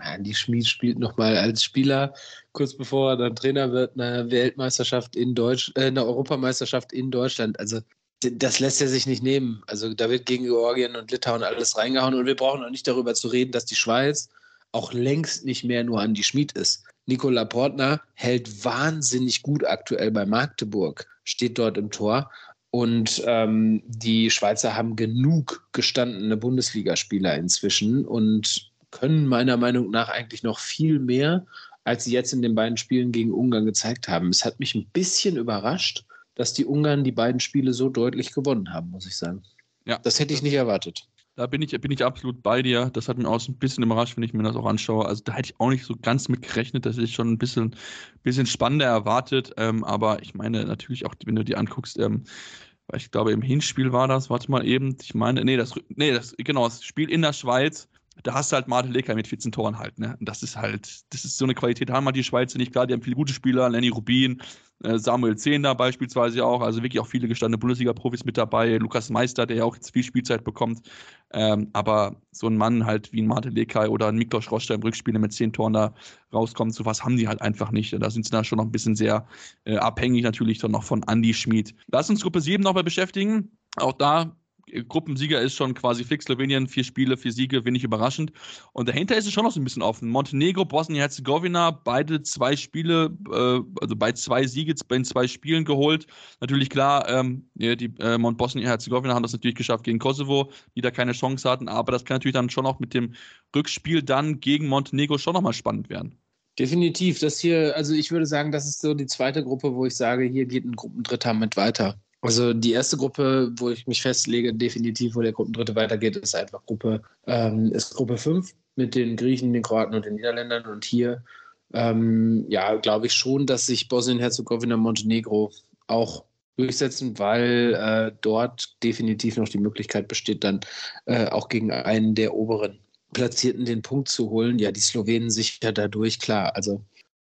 Andi Schmid spielt nochmal als Spieler, kurz bevor er dann Trainer wird, eine Weltmeisterschaft in Deutsch, äh, eine Europameisterschaft in Deutschland. Also das lässt er sich nicht nehmen. Also da wird gegen Georgien und Litauen alles reingehauen und wir brauchen auch nicht darüber zu reden, dass die Schweiz auch längst nicht mehr nur an die Schmied ist. Nikola Portner hält wahnsinnig gut aktuell bei Magdeburg, steht dort im Tor. Und ähm, die Schweizer haben genug gestandene Bundesligaspieler inzwischen und können meiner Meinung nach eigentlich noch viel mehr, als sie jetzt in den beiden Spielen gegen Ungarn gezeigt haben. Es hat mich ein bisschen überrascht, dass die Ungarn die beiden Spiele so deutlich gewonnen haben, muss ich sagen. Ja. Das hätte ich nicht erwartet. Da bin ich, bin ich absolut bei dir. Das hat mich auch ein bisschen überrascht, wenn ich mir das auch anschaue. Also da hätte ich auch nicht so ganz mit gerechnet. Das ist schon ein bisschen, bisschen spannender erwartet. Ähm, aber ich meine natürlich auch, wenn du die anguckst, ähm, ich glaube im Hinspiel war das, warte mal eben, ich meine, nee, das, nee, das, genau, das Spiel in der Schweiz, da hast du halt Martin Lecker mit 14 Toren halt, ne? Und das ist halt, das ist so eine Qualität, haben halt die Schweizer nicht. Klar, die haben viele gute Spieler, Lenny Rubin, äh, Samuel Zehner beispielsweise auch, also wirklich auch viele gestandene Bundesliga-Profis mit dabei, Lukas Meister, der ja auch jetzt viel Spielzeit bekommt. Ähm, aber so ein Mann halt wie ein Martin Lekai oder ein Miklos Roster im Rückspiel mit 10 Toren da rauskommt, so was haben die halt einfach nicht. Da sind sie dann schon noch ein bisschen sehr äh, abhängig natürlich dann noch von Andy Schmid. Lass uns Gruppe 7 nochmal beschäftigen. Auch da Gruppensieger ist schon quasi fix. Slowenien, vier Spiele, vier Siege, wenig überraschend. Und dahinter ist es schon noch so ein bisschen offen. Montenegro, Bosnien-Herzegowina, beide zwei Spiele, äh, also bei zwei Siege bei zwei Spielen geholt. Natürlich klar, ähm, die äh, Bosnien-Herzegowina haben das natürlich geschafft gegen Kosovo, die da keine Chance hatten. Aber das kann natürlich dann schon auch mit dem Rückspiel dann gegen Montenegro schon nochmal spannend werden. Definitiv. Das hier, also ich würde sagen, das ist so die zweite Gruppe, wo ich sage, hier geht ein Gruppendritter mit weiter. Also die erste Gruppe, wo ich mich festlege, definitiv, wo der Gruppendritte weitergeht, ist einfach Gruppe, ähm, ist Gruppe 5 mit den Griechen, den Kroaten und den Niederländern. Und hier, ähm, ja, glaube ich schon, dass sich Bosnien-Herzegowina und Montenegro auch durchsetzen, weil äh, dort definitiv noch die Möglichkeit besteht, dann äh, auch gegen einen der oberen Platzierten den Punkt zu holen. Ja, die Slowenen sicher dadurch, klar. Also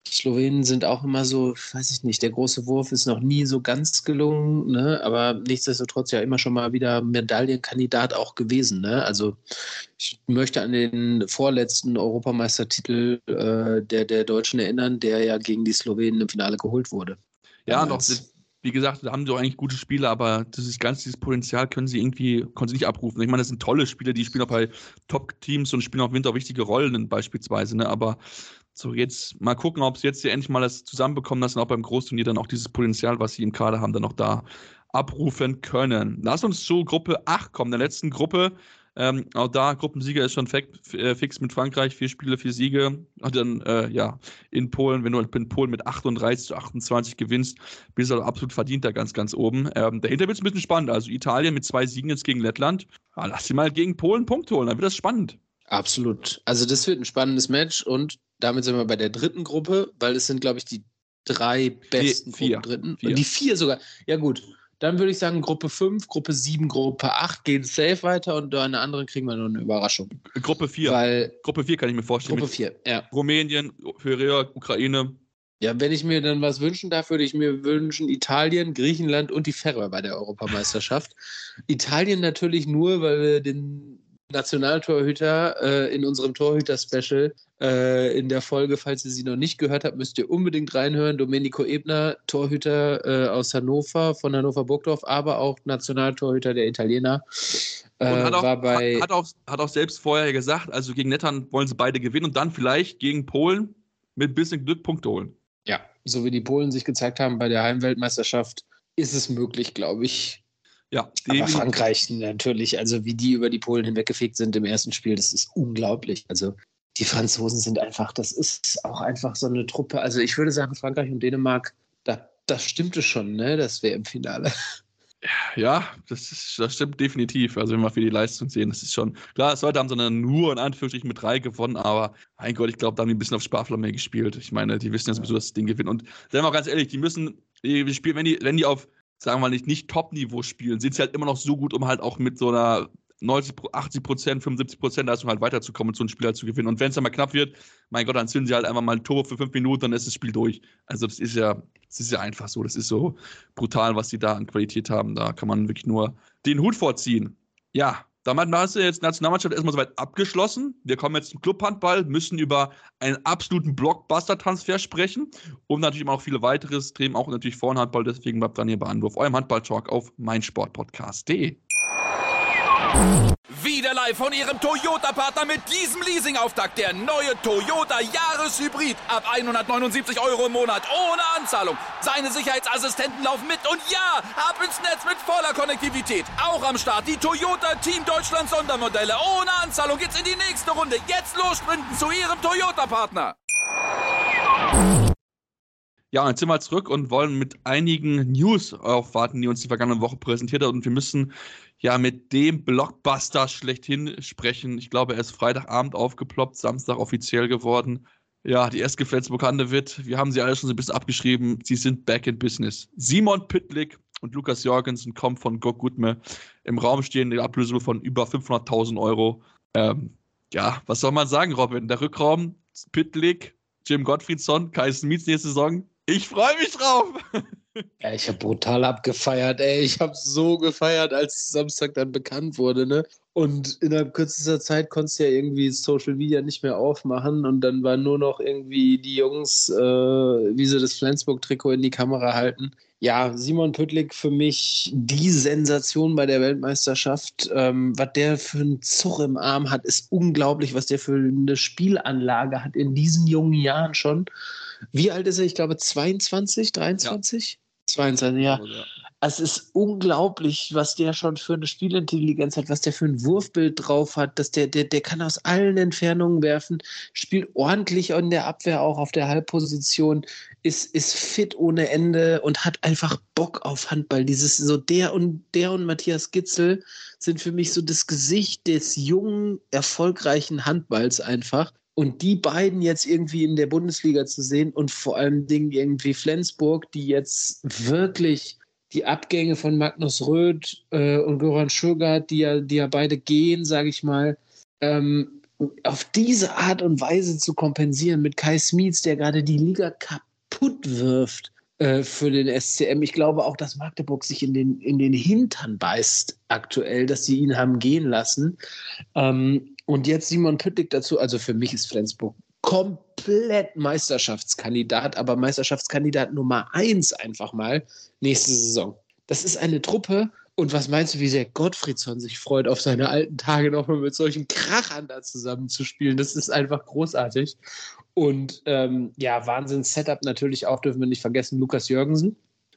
Slowenen sind auch immer so, weiß ich nicht, der große Wurf ist noch nie so ganz gelungen, ne? aber nichtsdestotrotz ja immer schon mal wieder Medaillenkandidat auch gewesen. Ne? Also ich möchte an den vorletzten Europameistertitel äh, der, der Deutschen erinnern, der ja gegen die Slowenen im Finale geholt wurde. Ja, noch, wie gesagt, da haben sie auch eigentlich gute Spiele, aber das ist ganz dieses Potenzial können sie irgendwie, können sie nicht abrufen. Ich meine, das sind tolle Spiele, die spielen auch bei Top-Teams und spielen auch im Winter wichtige Rollen beispielsweise, ne? aber so, jetzt mal gucken, ob sie jetzt hier endlich mal das zusammenbekommen, sie auch beim Großturnier dann auch dieses Potenzial, was sie im Kader haben, dann auch da abrufen können. Lass uns zu Gruppe 8 kommen, der letzten Gruppe. Ähm, auch da, Gruppensieger ist schon äh, fix mit Frankreich, vier Spiele, vier Siege. Und dann, äh, ja, in Polen, wenn du in Polen mit 38 zu 28 gewinnst, bist du also absolut verdient da ganz, ganz oben. Ähm, dahinter wird es ein bisschen spannend. Also Italien mit zwei Siegen jetzt gegen Lettland. Ja, lass sie mal gegen Polen Punkt holen, dann wird das spannend. Absolut. Also das wird ein spannendes Match und damit sind wir bei der dritten Gruppe, weil es sind, glaube ich, die drei besten vier, dritten. Vier. Und die vier sogar. Ja, gut. Dann würde ich sagen, Gruppe 5, Gruppe 7, Gruppe 8 gehen safe weiter und in der anderen kriegen wir nur eine Überraschung. Gruppe 4. Weil, Gruppe 4 kann ich mir vorstellen. Gruppe 4, ja. Rumänien, Korea, Ukraine. Ja, wenn ich mir dann was wünschen darf, würde ich mir wünschen Italien, Griechenland und die Färöer bei der Europameisterschaft. Italien natürlich nur, weil wir den Nationaltorhüter äh, in unserem Torhüter-Special äh, in der Folge, falls ihr sie noch nicht gehört habt, müsst ihr unbedingt reinhören. Domenico Ebner, Torhüter äh, aus Hannover, von Hannover Burgdorf, aber auch Nationaltorhüter der Italiener. Äh, hat auch, war bei, hat, auch, hat auch selbst vorher gesagt, also gegen Nettern wollen sie beide gewinnen und dann vielleicht gegen Polen mit ein bisschen Glück Punkte holen. Ja, so wie die Polen sich gezeigt haben bei der Heimweltmeisterschaft, ist es möglich, glaube ich, ja, aber Frankreich natürlich, also wie die über die Polen hinweggefegt sind im ersten Spiel, das ist unglaublich. Also die Franzosen sind einfach, das ist auch einfach so eine Truppe. Also ich würde sagen, Frankreich und Dänemark, da, das stimmte schon, ne? Das wäre im Finale. Ja, das, ist, das stimmt definitiv. Also wenn wir für die Leistung sehen, das ist schon klar. Das heute haben sie dann nur in Anführungsstrichen mit drei gewonnen, aber mein Gott, ich glaube, da haben die ein bisschen auf Sparflamme gespielt. Ich meine, die wissen ja sowieso, dass das Ding gewinnen. Und seien wir mal ganz ehrlich, die müssen, die spielen, wenn die, wenn die auf sagen wir nicht, nicht Top-Niveau spielen, sind sie halt immer noch so gut, um halt auch mit so einer 90, 80 Prozent, 75 Prozent Leistung halt weiterzukommen und so ein Spiel halt zu gewinnen. Und wenn es dann mal knapp wird, mein Gott, dann zünden sie halt einfach mal ein Tor für fünf Minuten, dann ist das Spiel durch. Also das ist ja, das ist ja einfach so. Das ist so brutal, was sie da an Qualität haben. Da kann man wirklich nur den Hut vorziehen. Ja, damit hast du jetzt Nationalmannschaft erstmal soweit abgeschlossen. Wir kommen jetzt zum Clubhandball, müssen über einen absoluten Blockbuster-Transfer sprechen und natürlich auch viele weitere Themen, auch natürlich Vorhandball. Deswegen bleibt dann hier bei Anwurf, eurem Handball-Talk auf meinsportpodcast.de. Wieder live von Ihrem Toyota-Partner mit diesem Leasing-Auftakt. Der neue Toyota Jahreshybrid. Ab 179 Euro im Monat. Ohne Anzahlung. Seine Sicherheitsassistenten laufen mit. Und ja, ab ins Netz mit voller Konnektivität. Auch am Start die Toyota Team Deutschland Sondermodelle. Ohne Anzahlung geht's in die nächste Runde. Jetzt los sprinten zu Ihrem Toyota-Partner. Ja, jetzt sind wir zurück und wollen mit einigen News aufwarten, die uns die vergangene Woche präsentiert hat. Und wir müssen ja mit dem Blockbuster schlechthin sprechen. Ich glaube, er ist Freitagabend aufgeploppt, Samstag offiziell geworden. Ja, die erste Flensburg wird, wir haben sie alle schon so ein bisschen abgeschrieben, sie sind back in business. Simon Pittlik und Lukas Jorgensen kommen von Gok Gutme. Im Raum stehen die Ablöse von über 500.000 Euro. Ähm, ja, was soll man sagen, Robin? Der Rückraum, Pittlik, Jim Gottfriedsson, Kai Smith nächste Saison. Ich freue mich drauf. Ja, ich habe brutal abgefeiert, ey. Ich habe so gefeiert, als Samstag dann bekannt wurde, ne? Und innerhalb kürzester Zeit konntest du ja irgendwie Social Media nicht mehr aufmachen und dann waren nur noch irgendwie die Jungs, äh, wie sie das Flensburg-Trikot in die Kamera halten. Ja, Simon Püttlik für mich die Sensation bei der Weltmeisterschaft. Ähm, was der für einen Zug im Arm hat, ist unglaublich, was der für eine Spielanlage hat in diesen jungen Jahren schon. Wie alt ist er? Ich glaube 22, 23? Ja. 22, ja. Es ist unglaublich, was der schon für eine Spielintelligenz hat, was der für ein Wurfbild drauf hat, dass der, der, der kann aus allen Entfernungen werfen, spielt ordentlich in der Abwehr auch auf der Halbposition, ist, ist fit ohne Ende und hat einfach Bock auf Handball. Dieses so der und der und Matthias Gitzel sind für mich so das Gesicht des jungen, erfolgreichen Handballs einfach. Und die beiden jetzt irgendwie in der Bundesliga zu sehen und vor allem Dingen irgendwie Flensburg, die jetzt wirklich die Abgänge von Magnus Röth äh, und Göran Schugart, die ja, die ja beide gehen, sage ich mal, ähm, auf diese Art und Weise zu kompensieren mit Kai Smietz, der gerade die Liga kaputt wirft äh, für den SCM. Ich glaube auch, dass Magdeburg sich in den, in den Hintern beißt aktuell, dass sie ihn haben gehen lassen. Ähm, und jetzt Simon Püttlik dazu. Also für mich ist Flensburg komplett Meisterschaftskandidat, aber Meisterschaftskandidat Nummer eins einfach mal nächste Saison. Das ist eine Truppe. Und was meinst du, wie sehr Gottfriedson sich freut, auf seine alten Tage nochmal mit solchen Krachern da zusammenzuspielen? Das ist einfach großartig. Und ähm, ja, Wahnsinns-Setup natürlich auch, dürfen wir nicht vergessen, Lukas Jürgensen.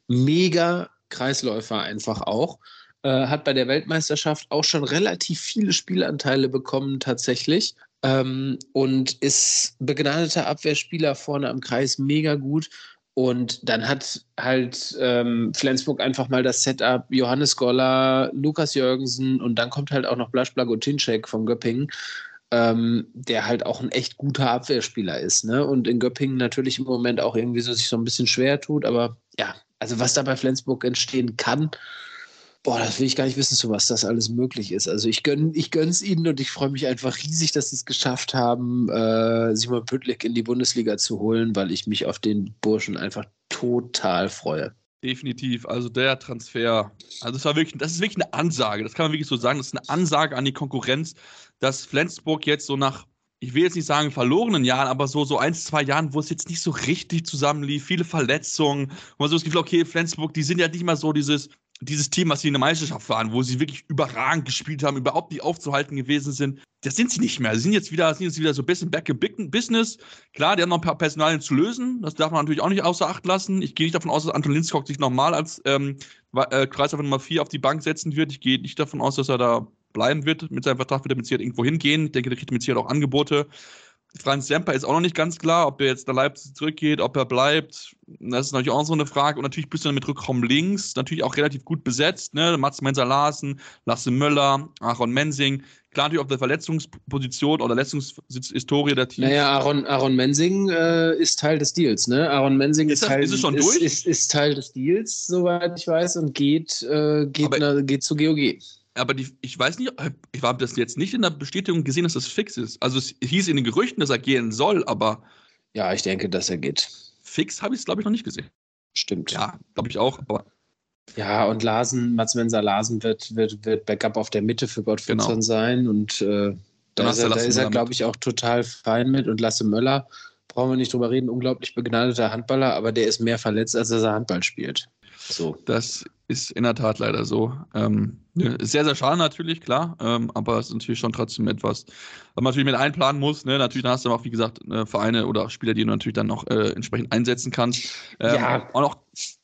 Mega Kreisläufer einfach auch. Äh, hat bei der Weltmeisterschaft auch schon relativ viele Spielanteile bekommen tatsächlich ähm, und ist begnadeter Abwehrspieler vorne am Kreis, mega gut. Und dann hat halt ähm, Flensburg einfach mal das Setup Johannes Goller, Lukas Jürgensen und dann kommt halt auch noch Blasch Blagotinczek von Göppingen, ähm, der halt auch ein echt guter Abwehrspieler ist. Ne? Und in Göppingen natürlich im Moment auch irgendwie so sich so ein bisschen schwer tut. Aber ja, also was da bei Flensburg entstehen kann, Boah, das will ich gar nicht wissen, zu was das alles möglich ist. Also ich gönne ich gönn's ihnen und ich freue mich einfach riesig, dass sie es geschafft haben, äh, Simon Püttlik in die Bundesliga zu holen, weil ich mich auf den Burschen einfach total freue. Definitiv. Also der Transfer, also das war wirklich, das ist wirklich eine Ansage. Das kann man wirklich so sagen. Das ist eine Ansage an die Konkurrenz, dass Flensburg jetzt so nach ich will jetzt nicht sagen verlorenen Jahren, aber so, so ein, zwei Jahren, wo es jetzt nicht so richtig zusammenlief, viele Verletzungen, wo man so das Gefühl, okay, Flensburg, die sind ja nicht mal so dieses, dieses Team, was sie in der Meisterschaft waren, wo sie wirklich überragend gespielt haben, überhaupt nicht aufzuhalten gewesen sind, das sind sie nicht mehr. Sie sind jetzt wieder, sind jetzt wieder so ein bisschen back in Business. Klar, die haben noch ein paar Personalien zu lösen. Das darf man natürlich auch nicht außer Acht lassen. Ich gehe nicht davon aus, dass Anton Linskog sich nochmal als ähm, äh, Kreisläufer Nummer 4 auf die Bank setzen wird. Ich gehe nicht davon aus, dass er da bleiben wird. Mit seinem Vertrag wird er mit Sicherheit irgendwo hingehen. Ich denke, der kriegt mit Sicherheit auch Angebote. Franz Semper ist auch noch nicht ganz klar, ob er jetzt nach Leipzig zurückgeht, ob er bleibt. Das ist natürlich auch so eine Frage. Und natürlich bist du dann mit Rückraum links natürlich auch relativ gut besetzt. Ne? Mats Menser Larsen, Lasse Möller, Aaron Mensing. Klar, natürlich auf der Verletzungsposition oder Verletzungshistorie der Teams. Naja, Aaron, Aaron Mensing äh, ist Teil des Deals. Ne? Aaron Mensing ist, ist, Teil, ist, es schon durch? Ist, ist, Teil des Deals, soweit ich weiß, und geht, äh, geht, na, geht zu GOG aber die, ich weiß nicht, ich habe das jetzt nicht in der Bestätigung gesehen, dass das fix ist. Also es hieß in den Gerüchten, dass er gehen soll, aber. Ja, ich denke, dass er geht. Fix habe ich es, glaube ich, noch nicht gesehen. Stimmt. Ja, glaube ich auch, aber. Ja, und Larsen, Mats Menser Larsen wird, wird, wird Backup auf der Mitte für Gottfriedson genau. sein und äh, da ist er, da ist er glaube ich, auch total fein mit. Und Lasse Möller, brauchen wir nicht drüber reden, unglaublich begnadeter Handballer, aber der ist mehr verletzt, als dass er Handball spielt. So. Das ist in der Tat leider so. Ähm, sehr, sehr schade natürlich, klar, ähm, aber es ist natürlich schon trotzdem etwas, was man natürlich mit einplanen muss. Ne? Natürlich hast du auch, wie gesagt, äh, Vereine oder Spieler, die du natürlich dann noch äh, entsprechend einsetzen kannst. Ähm, ja, auch noch,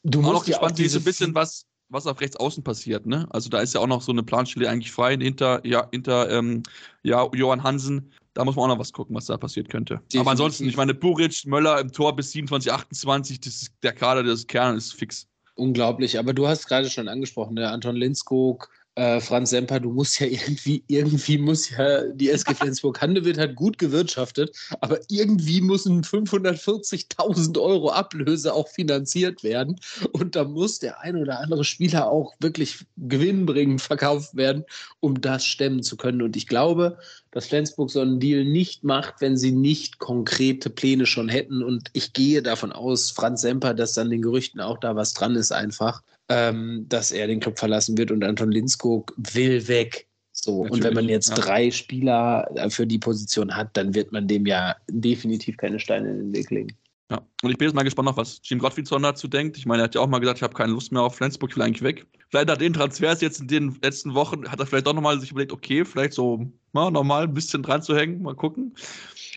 du musst auch noch gespannt, wie so ein bisschen was, was auf rechts außen passiert. Ne? Also da ist ja auch noch so eine Planstelle eigentlich frei hinter, ja, hinter ähm, ja, Johann Hansen. Da muss man auch noch was gucken, was da passiert könnte. Definitiv. Aber ansonsten, ich meine, Buric, Möller im Tor bis 27, 28, das ist, der Kader des Kern ist fix. Unglaublich. Aber du hast gerade schon angesprochen, der Anton Linskog, äh, Franz Semper, du musst ja irgendwie, irgendwie muss ja die SG Flensburg Handewitt hat gut gewirtschaftet, aber irgendwie müssen 540.000 Euro Ablöse auch finanziert werden und da muss der ein oder andere Spieler auch wirklich gewinnbringend verkauft werden, um das stemmen zu können. Und ich glaube, dass Flensburg so einen Deal nicht macht, wenn sie nicht konkrete Pläne schon hätten. Und ich gehe davon aus, Franz Semper, dass dann den Gerüchten auch da was dran ist, einfach ähm, dass er den Club verlassen wird und Anton Linskog will weg. So, Natürlich, und wenn man jetzt ja. drei Spieler für die Position hat, dann wird man dem ja definitiv keine Steine in den Weg legen. Ja, und ich bin jetzt mal gespannt, auf was Jim Gottfriedson dazu denkt. Ich meine, er hat ja auch mal gesagt, ich habe keine Lust mehr auf Flensburg, ich will eigentlich weg. Vielleicht nach den Transfers jetzt in den letzten Wochen hat er vielleicht doch nochmal sich überlegt, okay, vielleicht so mal nochmal ein bisschen dran zu hängen, mal gucken.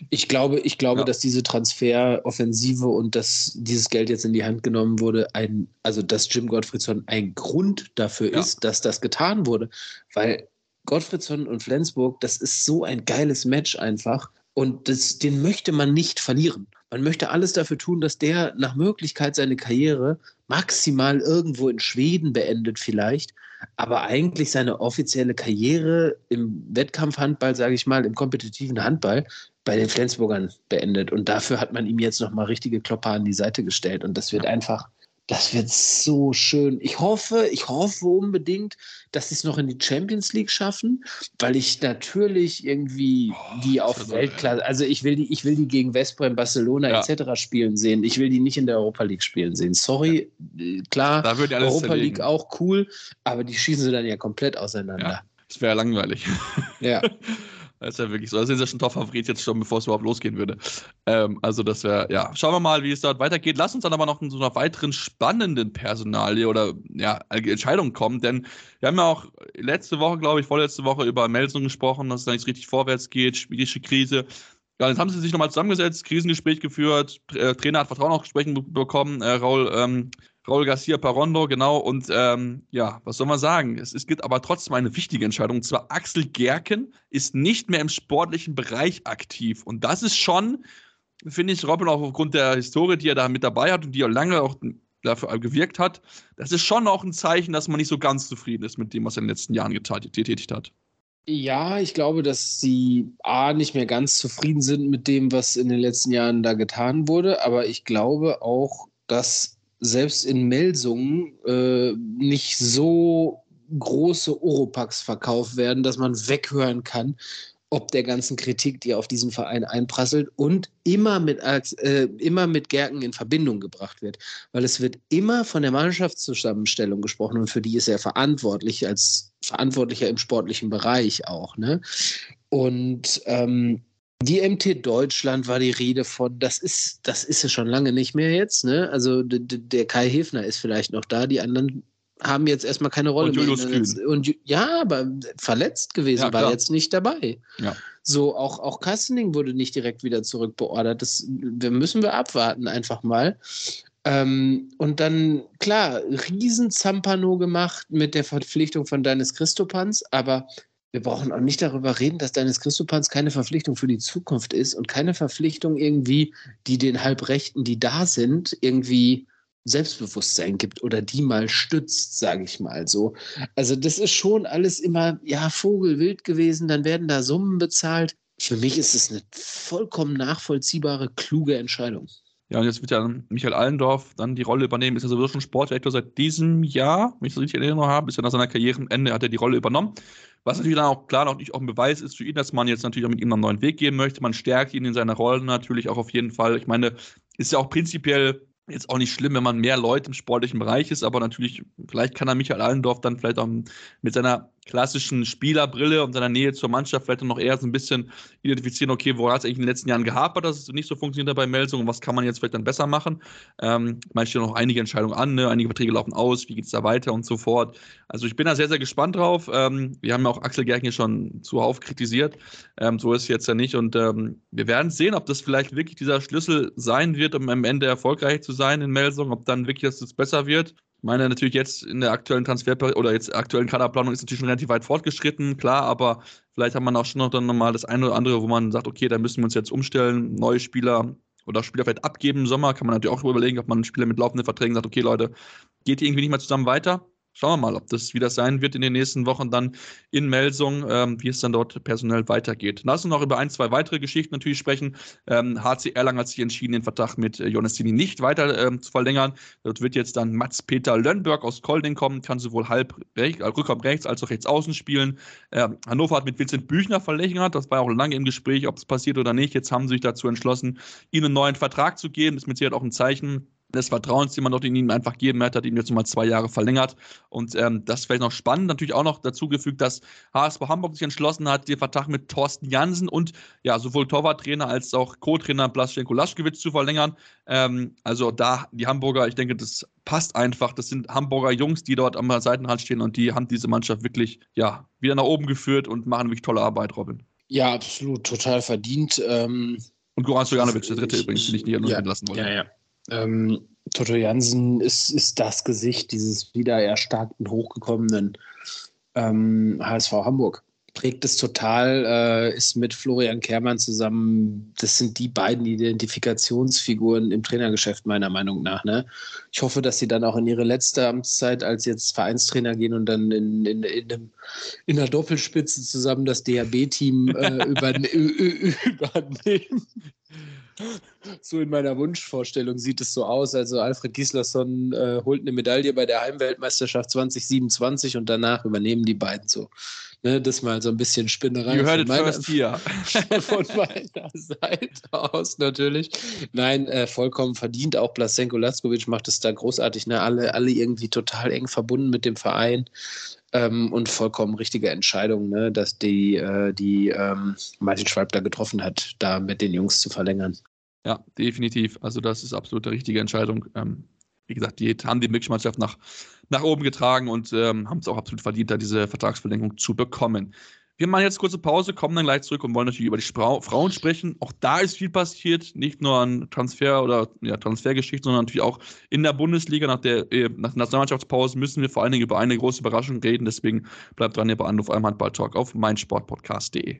Ich glaube, ich glaube, ja. dass diese Transferoffensive und dass dieses Geld jetzt in die Hand genommen wurde, ein, also dass Jim Gottfriedson ein Grund dafür ja. ist, dass das getan wurde. Weil Gottfriedson und Flensburg, das ist so ein geiles Match einfach. Und das, den möchte man nicht verlieren. Man möchte alles dafür tun, dass der nach Möglichkeit seine Karriere maximal irgendwo in Schweden beendet vielleicht, aber eigentlich seine offizielle Karriere im Wettkampfhandball, sage ich mal, im kompetitiven Handball bei den Flensburgern beendet. Und dafür hat man ihm jetzt nochmal richtige Klopper an die Seite gestellt. Und das wird einfach das wird so schön. Ich hoffe, ich hoffe unbedingt, dass sie es noch in die Champions League schaffen, weil ich natürlich irgendwie oh, die auf Weltklasse, also ich will die, ich will die gegen Westbrem, Barcelona ja. etc. spielen sehen. Ich will die nicht in der Europa League spielen sehen. Sorry, äh, klar, Europa zerlegen. League auch cool, aber die schießen sie dann ja komplett auseinander. Ja, das wäre langweilig. Ja. Das ist ja wirklich so. Das ist ja schon Top-Favorit jetzt schon, bevor es überhaupt losgehen würde. Ähm, also, das wäre, ja. Schauen wir mal, wie es dort weitergeht. Lass uns dann aber noch in so einer weiteren spannenden Personalie oder ja, Entscheidung kommen, denn wir haben ja auch letzte Woche, glaube ich, vorletzte Woche über Melsung gesprochen, dass es da nicht richtig vorwärts geht, schwierige Krise. Ja, jetzt haben sie sich nochmal zusammengesetzt, Krisengespräch geführt, äh, Trainer hat Vertrauen auch Gesprächen bekommen, äh, Raul ähm, Raul Garcia Parondo, genau. Und ähm, ja, was soll man sagen? Es, es gibt aber trotzdem eine wichtige Entscheidung. Und zwar Axel Gerken ist nicht mehr im sportlichen Bereich aktiv. Und das ist schon, finde ich, Robin, auch aufgrund der Historie, die er da mit dabei hat und die er lange auch dafür gewirkt hat, das ist schon auch ein Zeichen, dass man nicht so ganz zufrieden ist mit dem, was er in den letzten Jahren getätigt hat. Ja, ich glaube, dass sie A nicht mehr ganz zufrieden sind mit dem, was in den letzten Jahren da getan wurde, aber ich glaube auch, dass selbst in Melsungen äh, nicht so große Oropax verkauft werden, dass man weghören kann, ob der ganzen Kritik, die auf diesen Verein einprasselt und immer mit, äh, immer mit Gerken in Verbindung gebracht wird. Weil es wird immer von der Mannschaftszusammenstellung gesprochen und für die ist er verantwortlich, als Verantwortlicher im sportlichen Bereich auch. Ne? Und ähm, die MT Deutschland war die Rede von, das ist, das ist es schon lange nicht mehr jetzt, ne? Also der Kai Hefner ist vielleicht noch da, die anderen haben jetzt erstmal keine Rolle und Julius mehr. Kühn. Und ja, aber verletzt gewesen, ja, war jetzt nicht dabei. Ja. So, auch, auch Kastening wurde nicht direkt wieder zurückbeordert. Das müssen wir abwarten, einfach mal. Ähm, und dann, klar, Riesenzampano gemacht mit der Verpflichtung von Deines Christopans, aber wir brauchen auch nicht darüber reden, dass Dennis Christopans keine Verpflichtung für die Zukunft ist und keine Verpflichtung irgendwie, die den Halbrechten, die da sind, irgendwie Selbstbewusstsein gibt oder die mal stützt, sage ich mal so. Also das ist schon alles immer, ja, Vogelwild gewesen, dann werden da Summen bezahlt. Für mich ist es eine vollkommen nachvollziehbare, kluge Entscheidung. Ja, und jetzt wird ja Michael Allendorf dann die Rolle übernehmen. Ist ja sowieso schon Sportdirektor seit diesem Jahr, wenn ich das richtig in Erinnerung habe. Ist ja nach seiner Karrierenende hat er die Rolle übernommen. Was natürlich dann auch klar noch nicht auch ein Beweis ist für ihn, dass man jetzt natürlich auch mit ihm einen neuen Weg gehen möchte. Man stärkt ihn in seiner Rolle natürlich auch auf jeden Fall. Ich meine, ist ja auch prinzipiell jetzt auch nicht schlimm, wenn man mehr Leute im sportlichen Bereich ist, aber natürlich, vielleicht kann er Michael Allendorf dann vielleicht auch mit seiner klassischen Spielerbrille und seiner Nähe zur Mannschaft vielleicht noch eher so ein bisschen identifizieren, okay, wo hat es eigentlich in den letzten Jahren gehapert, dass es nicht so funktioniert hat bei Melsung und was kann man jetzt vielleicht dann besser machen. Ähm, man stehen noch einige Entscheidungen an, ne? einige Verträge laufen aus, wie geht es da weiter und so fort. Also ich bin da sehr, sehr gespannt drauf. Ähm, wir haben ja auch Axel Gerken hier schon zuhauf kritisiert. Ähm, so ist es jetzt ja nicht und ähm, wir werden sehen, ob das vielleicht wirklich dieser Schlüssel sein wird, um am Ende erfolgreich zu sein in Melsung, ob dann wirklich das besser wird. Meine, natürlich jetzt in der aktuellen Transfer- oder jetzt aktuellen Kaderplanung ist natürlich schon relativ weit fortgeschritten, klar, aber vielleicht hat man auch schon noch dann nochmal das eine oder andere, wo man sagt, okay, da müssen wir uns jetzt umstellen, neue Spieler oder Spieler vielleicht abgeben im Sommer, kann man natürlich auch überlegen, ob man Spieler mit laufenden Verträgen sagt, okay, Leute, geht irgendwie nicht mehr zusammen weiter? Schauen wir mal, ob das wieder sein wird in den nächsten Wochen dann in Melsung, ähm, wie es dann dort personell weitergeht. Lass uns noch über ein, zwei weitere Geschichten natürlich sprechen. Ähm, HC Erlangen hat sich entschieden, den Vertrag mit äh, Jonestini nicht weiter ähm, zu verlängern. Dort wird jetzt dann Mats-Peter Lönnberg aus Kolding kommen, kann sowohl halb rechts, äh, Rückraum rechts als auch rechts außen spielen. Ähm, Hannover hat mit Vincent Büchner verlängert, das war auch lange im Gespräch, ob es passiert oder nicht. Jetzt haben sie sich dazu entschlossen, ihm einen neuen Vertrag zu geben. Das ist mit Sicherheit auch ein Zeichen, des Vertrauens, den man dort in ihm einfach geben hat, hat ihn jetzt nochmal zwei Jahre verlängert. Und ähm, das ist vielleicht noch spannend. Natürlich auch noch dazu gefügt, dass HSV Hamburg sich entschlossen hat, den Vertrag mit Thorsten Jansen und ja, sowohl Torwarttrainer als auch Co-Trainer Blaschenko Laschkewitz zu verlängern. Ähm, also da die Hamburger, ich denke, das passt einfach. Das sind Hamburger Jungs, die dort am Seitenrand stehen und die haben diese Mannschaft wirklich ja, wieder nach oben geführt und machen wirklich tolle Arbeit, Robin. Ja, absolut, total verdient. Ähm, und Goran Stojanovic, der dritte übrigens, den ich nicht ja, lassen wollte. Ja, ja. Ähm, Toto Jansen ist, ist das Gesicht dieses wieder erstarkten, hochgekommenen ähm, HSV Hamburg. Prägt es total, äh, ist mit Florian Kehrmann zusammen, das sind die beiden Identifikationsfiguren im Trainergeschäft meiner Meinung nach. Ne? Ich hoffe, dass sie dann auch in ihre letzte Amtszeit als jetzt Vereinstrainer gehen und dann in, in, in, einem, in einer Doppelspitze zusammen das DHB-Team äh, überne übernehmen so in meiner Wunschvorstellung sieht es so aus. Also Alfred Gislason äh, holt eine Medaille bei der Heimweltmeisterschaft 2027 und danach übernehmen die beiden so. Ne, das mal so ein bisschen Spinnerei. You heard it meiner, first here. von meiner Seite aus natürlich. Nein, äh, vollkommen verdient. Auch Blasenko Laskovic macht es da großartig. Ne? Alle, alle irgendwie total eng verbunden mit dem Verein. Ähm, und vollkommen richtige Entscheidung, ne, dass die, äh, die ähm, Martin Schwalb da getroffen hat, da mit den Jungs zu verlängern. Ja, definitiv. Also das ist absolut die richtige Entscheidung. Ähm, wie gesagt, die haben die Mixmannschaft nach, nach oben getragen und ähm, haben es auch absolut verdient, da diese Vertragsverlängerung zu bekommen. Wir machen jetzt kurze Pause, kommen dann gleich zurück und wollen natürlich über die Spra Frauen sprechen. Auch da ist viel passiert, nicht nur an Transfer oder ja, Transfergeschichte, sondern natürlich auch in der Bundesliga. Nach der, äh, nach der Nationalmannschaftspause müssen wir vor allen Dingen über eine große Überraschung reden. Deswegen bleibt dran hier bei Anruf einem Handball-Talk auf meinsportpodcast.de.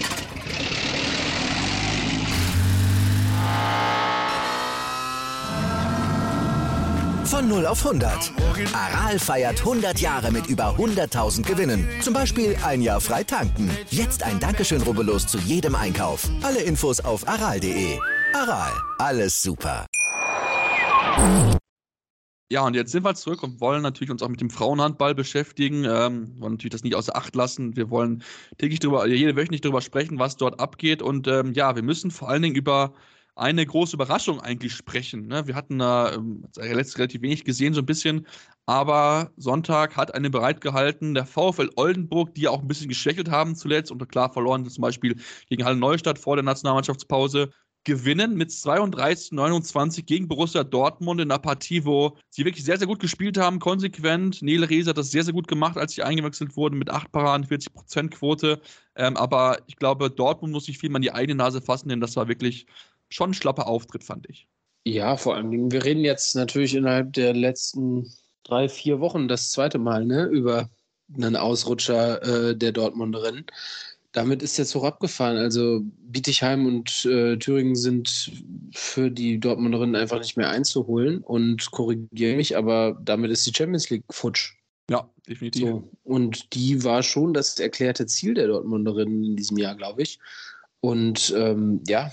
Von 0 auf 100. Aral feiert 100 Jahre mit über 100.000 Gewinnen. Zum Beispiel ein Jahr frei tanken. Jetzt ein Dankeschön, rubbellos zu jedem Einkauf. Alle Infos auf aral.de. Aral, alles super. Ja, und jetzt sind wir zurück und wollen natürlich uns auch mit dem Frauenhandball beschäftigen. Ähm, wollen natürlich das nicht außer Acht lassen. Wir wollen täglich drüber, jede wöchentlich darüber sprechen, was dort abgeht. Und ähm, ja, wir müssen vor allen Dingen über eine große Überraschung eigentlich sprechen. Ne? Wir hatten da ähm, letztes relativ wenig gesehen, so ein bisschen, aber Sonntag hat eine bereitgehalten. Der VfL Oldenburg, die ja auch ein bisschen geschwächelt haben zuletzt und klar verloren, zum Beispiel gegen Halle Neustadt vor der Nationalmannschaftspause, gewinnen mit 32, 29 gegen Borussia Dortmund in einer Partie, wo sie wirklich sehr, sehr gut gespielt haben, konsequent. Nele Reese hat das sehr, sehr gut gemacht, als sie eingewechselt wurden mit 8 Paraden, 40% Quote. Ähm, aber ich glaube, Dortmund muss sich viel mal in die eigene Nase fassen, denn das war wirklich schon ein schlapper Auftritt, fand ich. Ja, vor allen Dingen, wir reden jetzt natürlich innerhalb der letzten drei, vier Wochen das zweite Mal ne, über einen Ausrutscher äh, der Dortmunderin. Damit ist jetzt hoch abgefahren. Also Bietigheim und äh, Thüringen sind für die Dortmunderinnen einfach nicht mehr einzuholen und korrigiere mich, aber damit ist die Champions League futsch. Ja, definitiv. So. Und die war schon das erklärte Ziel der Dortmunderinnen in diesem Jahr, glaube ich. Und ähm, ja,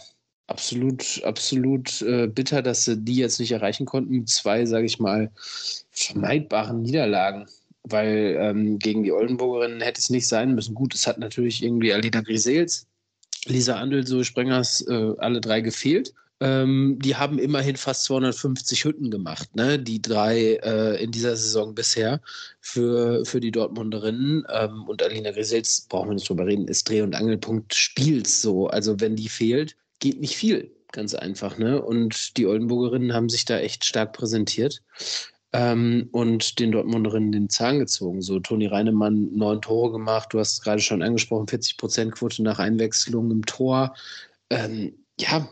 absolut, absolut äh, bitter, dass sie die jetzt nicht erreichen konnten. Zwei, sage ich mal, vermeidbaren Niederlagen. Weil ähm, gegen die Oldenburgerinnen hätte es nicht sein müssen. Gut, es hat natürlich irgendwie Alina Grisels, Lisa Andel, Sprengers, äh, alle drei gefehlt. Ähm, die haben immerhin fast 250 Hütten gemacht, ne? die drei äh, in dieser Saison bisher für, für die Dortmunderinnen. Ähm, und Alina Grisels, brauchen wir nicht drüber reden, ist Dreh- und Angelpunkt Spiels so. Also wenn die fehlt, geht nicht viel, ganz einfach. Ne? Und die Oldenburgerinnen haben sich da echt stark präsentiert ähm, und den Dortmunderinnen den Zahn gezogen. So, Toni Reinemann neun Tore gemacht, du hast es gerade schon angesprochen, 40 Prozent Quote nach Einwechslung im Tor. Ähm, ja,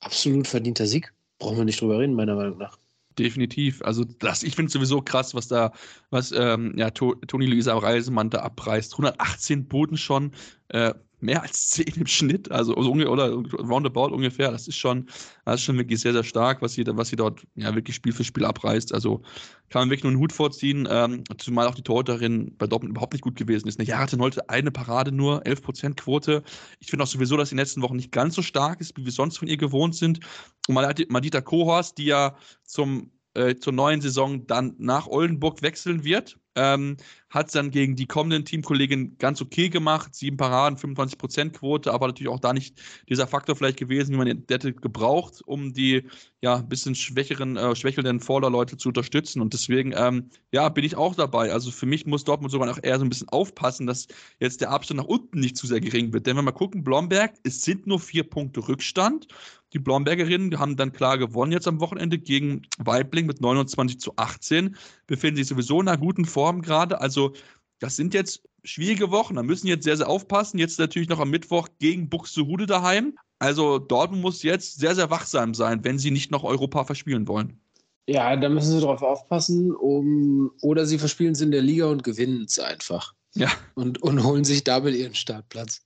absolut verdienter Sieg. Brauchen wir nicht drüber reden, meiner Meinung nach. Definitiv. Also das, ich finde es sowieso krass, was da, was ähm, ja, to Toni Luisa Reisemann da abreißt. 118 Boden schon. Äh, mehr als 10 im Schnitt, also, also oder roundabout ungefähr. Das ist schon, das ist schon wirklich sehr, sehr stark, was sie, was sie dort ja wirklich Spiel für Spiel abreißt. Also kann man wirklich nur einen Hut vorziehen, ähm, zumal auch die Torhüterin bei Dortmund überhaupt nicht gut gewesen ist. Ja, hatte heute eine Parade nur, 11% Quote. Ich finde auch sowieso, dass die letzten Wochen nicht ganz so stark ist, wie wir sonst von ihr gewohnt sind. Und Madita Kohorst, die ja zum äh, zur neuen Saison dann nach Oldenburg wechseln wird. Ähm, hat es dann gegen die kommenden Teamkollegen ganz okay gemacht. Sieben Paraden, 25% Quote, aber natürlich auch da nicht dieser Faktor vielleicht gewesen, wie man hätte gebraucht, um die ja ein bisschen schwächeren, äh, schwächelnden Vorderleute zu unterstützen. Und deswegen, ähm, ja, bin ich auch dabei. Also für mich muss Dortmund sogar noch eher so ein bisschen aufpassen, dass jetzt der Abstand nach unten nicht zu sehr gering wird. Denn wenn wir mal gucken, Blomberg, es sind nur vier Punkte Rückstand. Die Blombergerinnen haben dann klar gewonnen jetzt am Wochenende gegen Weibling mit 29 zu 18, befinden sich sowieso in einer guten Form gerade. Also das sind jetzt schwierige Wochen. Da müssen jetzt sehr, sehr aufpassen. Jetzt natürlich noch am Mittwoch gegen Buxtehude daheim. Also Dortmund muss jetzt sehr, sehr wachsam sein, wenn sie nicht noch Europa verspielen wollen. Ja, da müssen sie drauf aufpassen. Um, oder sie verspielen es in der Liga und gewinnen es einfach. Ja. Und, und holen sich damit ihren Startplatz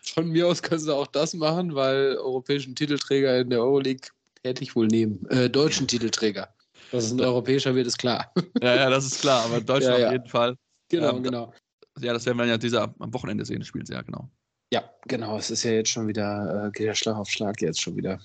von mir aus können sie auch das machen, weil europäischen Titelträger in der Euroleague hätte ich wohl nehmen. Äh, deutschen Titelträger. Das ist ein europäischer, wird es klar. Ja, ja, das ist klar, aber Deutschland ja, ja. auf jeden Fall. Genau, ähm, genau. Ja, das werden wir ja dieser am Wochenende sehen, das Spiel sehr, genau. Ja, genau. Es ist ja jetzt schon wieder, äh, geht ja Schlag auf Schlag jetzt schon wieder.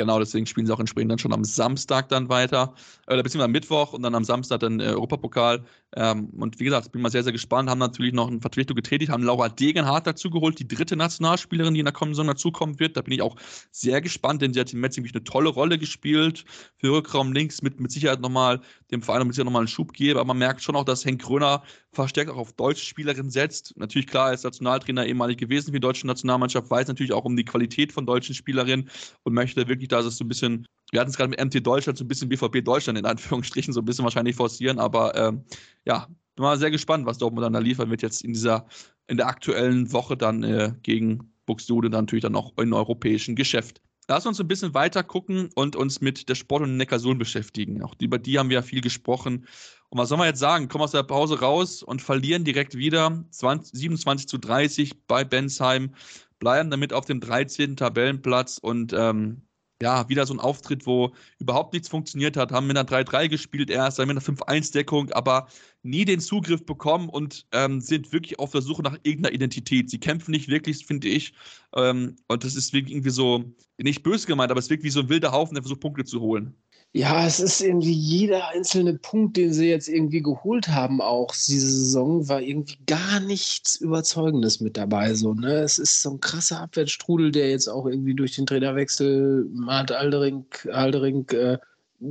Genau, deswegen spielen sie auch entsprechend dann schon am Samstag dann weiter, äh, beziehungsweise am Mittwoch und dann am Samstag dann äh, Europapokal. Ähm, und wie gesagt, bin mal sehr, sehr gespannt. Haben natürlich noch eine Vertretung getätigt, haben Laura Degenhardt dazu geholt, die dritte Nationalspielerin, die in der kommenden Saison dazukommen wird. Da bin ich auch sehr gespannt, denn sie hat im Metz nämlich eine tolle Rolle gespielt. Für Rückraum links mit, mit Sicherheit nochmal dem Verein mit Sicherheit nochmal einen Schub geben. Aber man merkt schon auch, dass Henk Gröner verstärkt auch auf deutsche Spielerinnen setzt. Natürlich, klar, er ist Nationaltrainer ehemalig gewesen für die deutsche Nationalmannschaft, weiß natürlich auch um die Qualität von deutschen Spielerinnen und möchte wirklich, dass es so ein bisschen wir hatten es gerade mit MT Deutschland, so ein bisschen BVB Deutschland in Anführungsstrichen, so ein bisschen wahrscheinlich forcieren, aber ähm, ja, bin mal sehr gespannt, was Dortmund dann da liefern wird jetzt in dieser, in der aktuellen Woche dann äh, gegen Buxtehude dann natürlich dann auch im europäischen Geschäft. Lass uns ein bisschen weiter gucken und uns mit der Sport- und Neckarsulm beschäftigen. Auch über die haben wir ja viel gesprochen. Und was soll man jetzt sagen? Kommen aus der Pause raus und verlieren direkt wieder 20, 27 zu 30 bei Bensheim, bleiben damit auf dem 13. Tabellenplatz und ähm, ja, wieder so ein Auftritt, wo überhaupt nichts funktioniert hat, haben mit einer 3-3 gespielt erst, dann mit einer 5-1-Deckung, aber nie den Zugriff bekommen und ähm, sind wirklich auf der Suche nach irgendeiner Identität. Sie kämpfen nicht wirklich, finde ich. Ähm, und das ist irgendwie so, nicht böse gemeint, aber es ist wirklich wie so ein wilder Haufen, der versucht, Punkte zu holen. Ja, es ist irgendwie jeder einzelne Punkt, den sie jetzt irgendwie geholt haben, auch diese Saison, war irgendwie gar nichts Überzeugendes mit dabei. So, ne? Es ist so ein krasser Abwärtsstrudel, der jetzt auch irgendwie durch den Trainerwechsel, Mart Aldering, Aldering äh,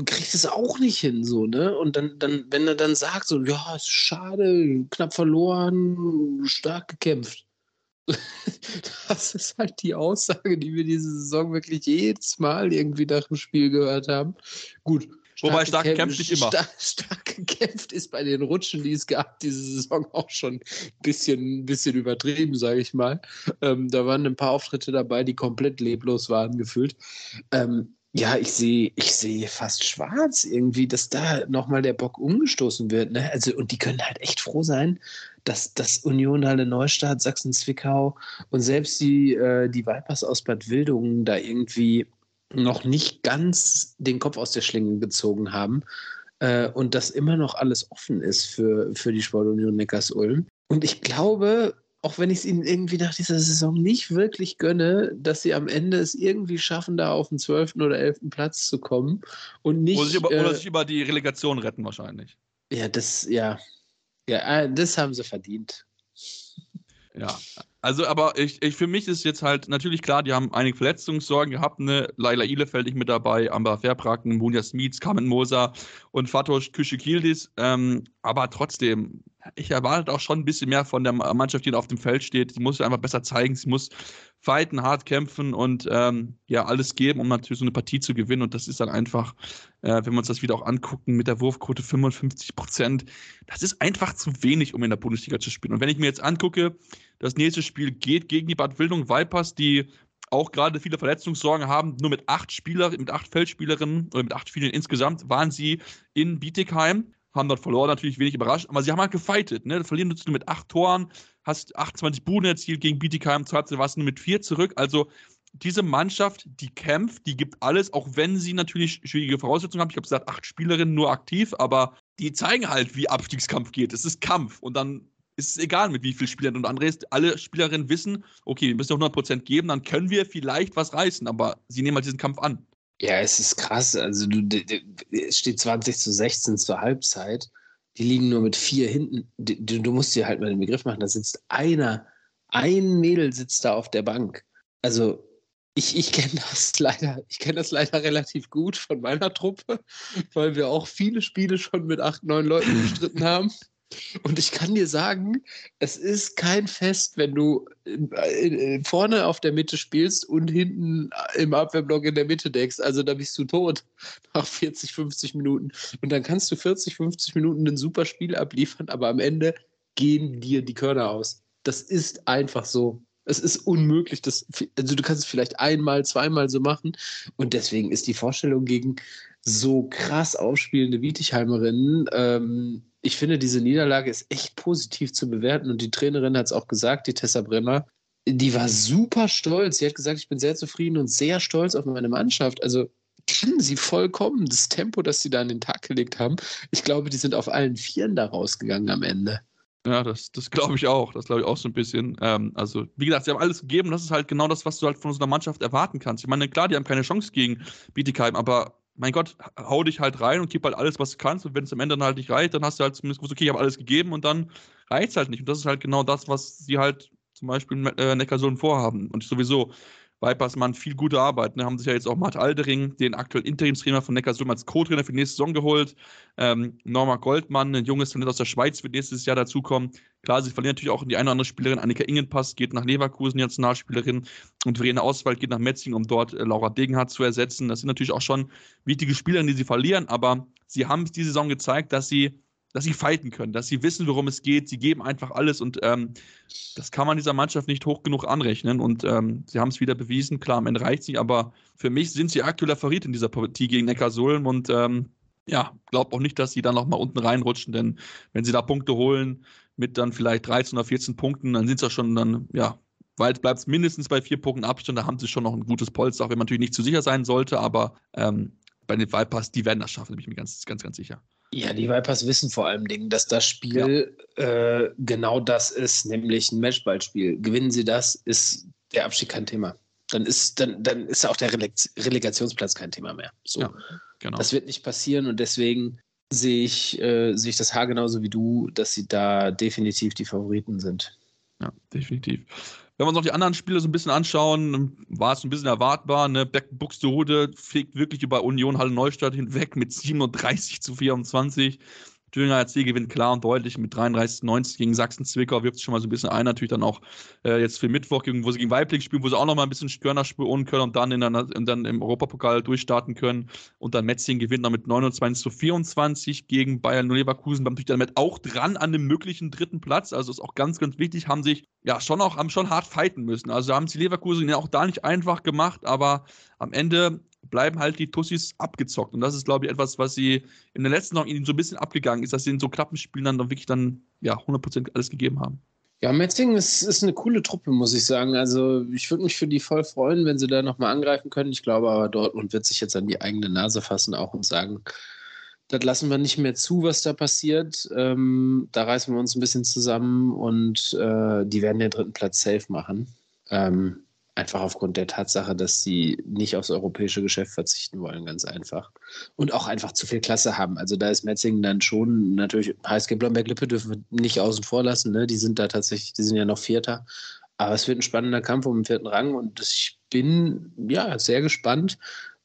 kriegt es auch nicht hin, so, ne? Und dann, dann, wenn er dann sagt, so, ja, ist schade, knapp verloren, stark gekämpft. Das ist halt die Aussage, die wir diese Saison wirklich jedes Mal irgendwie nach dem Spiel gehört haben. Gut. Stark Wobei stark gekämpft nicht immer. Stark, stark, gekämpft ist bei den Rutschen, die es gab, diese Saison auch schon ein bisschen, bisschen übertrieben, sage ich mal. Ähm, da waren ein paar Auftritte dabei, die komplett leblos waren, gefühlt. Ähm, ja, ich sehe ich seh fast schwarz irgendwie, dass da nochmal der Bock umgestoßen wird. Ne? Also, und die können halt echt froh sein, dass, dass Union Halle Neustadt, Sachsen-Zwickau und selbst die, äh, die Vipers aus Bad Wildungen da irgendwie noch nicht ganz den Kopf aus der Schlinge gezogen haben äh, und dass immer noch alles offen ist für, für die Sportunion Neckars-Ulm. Und ich glaube, auch wenn ich es ihnen irgendwie nach dieser Saison nicht wirklich gönne, dass sie am Ende es irgendwie schaffen, da auf den 12. oder 11. Platz zu kommen und nicht. Oder sich über, äh, oder sich über die Relegation retten, wahrscheinlich. Ja, das, ja. Ja, äh, das haben sie verdient. Ja, also, aber ich, ich, für mich ist jetzt halt natürlich klar, die haben einige Verletzungssorgen gehabt. Ne? Laila Ihlefeld mit dabei, Amber Verbracken, Munja Smits, Carmen Moser und Fatosh Küschikildis. Ähm, aber trotzdem, ich erwarte auch schon ein bisschen mehr von der Mannschaft, die auf dem Feld steht. Sie muss einfach besser zeigen, sie muss fighten, hart kämpfen und ähm, ja, alles geben, um natürlich so eine Partie zu gewinnen. Und das ist dann einfach, äh, wenn wir uns das wieder auch angucken, mit der Wurfquote 55 Prozent, das ist einfach zu wenig, um in der Bundesliga zu spielen. Und wenn ich mir jetzt angucke, das nächste Spiel geht gegen die Bad Wildung Vipers, die auch gerade viele Verletzungssorgen haben. Nur mit acht Spieler, mit acht Feldspielerinnen oder mit acht Spielern insgesamt waren sie in Bietigheim haben dort verloren, natürlich wenig überrascht, aber sie haben halt gefightet, ne? Verlieren du mit acht Toren, hast 28 Buden erzielt gegen Bietigheim, warst du mit vier zurück. Also diese Mannschaft, die kämpft, die gibt alles, auch wenn sie natürlich schwierige Voraussetzungen haben. Ich habe gesagt, acht Spielerinnen nur aktiv, aber die zeigen halt, wie Abstiegskampf geht. Es ist Kampf und dann ist es egal, mit wie vielen Spielern und Andres, alle Spielerinnen wissen, okay, wir müssen 100% geben, dann können wir vielleicht was reißen, aber sie nehmen halt diesen Kampf an. Ja, es ist krass. Also du, es steht 20 zu 16 zur Halbzeit. Die liegen nur mit vier hinten. Du, du musst dir halt mal den Begriff machen, da sitzt einer, ein Mädel sitzt da auf der Bank. Also ich, ich kenne das leider, ich kenne das leider relativ gut von meiner Truppe, weil wir auch viele Spiele schon mit acht, neun Leuten gestritten haben. Und ich kann dir sagen, es ist kein Fest, wenn du äh, vorne auf der Mitte spielst und hinten im Abwehrblock in der Mitte deckst. Also da bist du tot nach 40, 50 Minuten. Und dann kannst du 40, 50 Minuten ein super Spiel abliefern, aber am Ende gehen dir die Körner aus. Das ist einfach so. Es ist unmöglich. Das, also du kannst es vielleicht einmal, zweimal so machen. Und deswegen ist die Vorstellung gegen so krass aufspielende Wietighheimerinnen, ähm, ich finde, diese Niederlage ist echt positiv zu bewerten. Und die Trainerin hat es auch gesagt, die Tessa Brenner, die war super stolz. Sie hat gesagt, ich bin sehr zufrieden und sehr stolz auf meine Mannschaft. Also kann sie vollkommen. Das Tempo, das sie da an den Tag gelegt haben, ich glaube, die sind auf allen Vieren da rausgegangen am Ende. Ja, das, das glaube ich auch. Das glaube ich auch so ein bisschen. Ähm, also, wie gesagt, sie haben alles gegeben. Das ist halt genau das, was du halt von so einer Mannschaft erwarten kannst. Ich meine, klar, die haben keine Chance gegen Bietigheim, aber mein Gott, hau dich halt rein und gib halt alles, was du kannst. Und wenn es am Ende dann halt nicht reicht, dann hast du halt zumindest gewusst, okay, ich habe alles gegeben und dann reicht es halt nicht. Und das ist halt genau das, was sie halt zum Beispiel äh, Neckarsulm vorhaben. Und sowieso, Vipers viel gute Arbeit. Ne? Haben sich ja jetzt auch Matt Aldering, den aktuellen Interimstrainer von Neckarsulm, als Co-Trainer für die nächste Saison geholt. Ähm, Norma Goldmann, ein junges Talent aus der Schweiz, wird nächstes Jahr dazukommen. Klar, sie verlieren natürlich auch die eine oder andere Spielerin. Annika Ingenpass geht nach Leverkusen, die Nationalspielerin. Und Verena Auswald geht nach Metzing, um dort äh, Laura Degenhardt zu ersetzen. Das sind natürlich auch schon wichtige Spielerinnen, die sie verlieren. Aber sie haben es diese Saison gezeigt, dass sie dass sie fighten können, dass sie wissen, worum es geht. Sie geben einfach alles und ähm, das kann man dieser Mannschaft nicht hoch genug anrechnen. Und ähm, sie haben es wieder bewiesen. Klar, am Ende reicht sie, aber für mich sind sie aktueller Favorit in dieser Partie gegen Neckarsulm und ähm, ja, glaube auch nicht, dass sie dann nochmal unten reinrutschen, denn wenn sie da Punkte holen mit dann vielleicht 13 oder 14 Punkten, dann sind es ja schon dann, ja, weit bleibt es mindestens bei vier Punkten Abstand, da haben sie schon noch ein gutes Polster, auch wenn man natürlich nicht zu sicher sein sollte, aber ähm, bei den Vipers, die werden das schaffen, bin ich mir ganz, ganz, ganz sicher. Ja, die Vipers wissen vor allem Dingen, dass das Spiel ja. äh, genau das ist, nämlich ein Matchballspiel. Gewinnen sie das, ist der Abstieg kein Thema. Dann ist, dann, dann ist auch der Releg Relegationsplatz kein Thema mehr. So. Ja, genau. Das wird nicht passieren und deswegen sehe ich, äh, sehe ich das Haar genauso wie du, dass sie da definitiv die Favoriten sind. Ja, definitiv. Wenn wir uns noch die anderen Spiele so ein bisschen anschauen, war es ein bisschen erwartbar. Ne? Buxtehude fliegt wirklich über Union Halle Neustadt hinweg mit 37 zu 24. Thüringer HC gewinnt klar und deutlich mit 33-90 gegen Sachsen-Zwickau, wirft sich schon mal so ein bisschen ein, natürlich dann auch äh, jetzt für Mittwoch, wo sie gegen Weibling spielen, wo sie auch noch mal ein bisschen Störner spüren können und dann, in der, und dann im Europapokal durchstarten können. Und dann Metzing gewinnt noch mit 29 zu 24 gegen Bayern Leverkusen, natürlich damit auch dran an dem möglichen dritten Platz. Also ist auch ganz, ganz wichtig, haben sich ja schon auch haben schon hart fighten müssen. Also haben sie Leverkusen ja auch da nicht einfach gemacht, aber am Ende bleiben halt die Tussis abgezockt. Und das ist, glaube ich, etwas, was sie in der letzten Saison ihnen so ein bisschen abgegangen ist, dass sie in so knappen Spielen dann, wirklich dann ja 100% alles gegeben haben. Ja, Metzing ist, ist eine coole Truppe, muss ich sagen. Also ich würde mich für die voll freuen, wenn sie da nochmal angreifen können. Ich glaube aber, Dortmund wird sich jetzt an die eigene Nase fassen auch und sagen, das lassen wir nicht mehr zu, was da passiert. Ähm, da reißen wir uns ein bisschen zusammen und äh, die werden den dritten Platz safe machen. Ähm, Einfach aufgrund der Tatsache, dass sie nicht aufs europäische Geschäft verzichten wollen, ganz einfach. Und auch einfach zu viel Klasse haben. Also da ist Metzingen dann schon natürlich, HSG Blomberg-Lippe dürfen wir nicht außen vor lassen. Ne? Die sind da tatsächlich, die sind ja noch Vierter. Aber es wird ein spannender Kampf um den vierten Rang und ich bin ja sehr gespannt,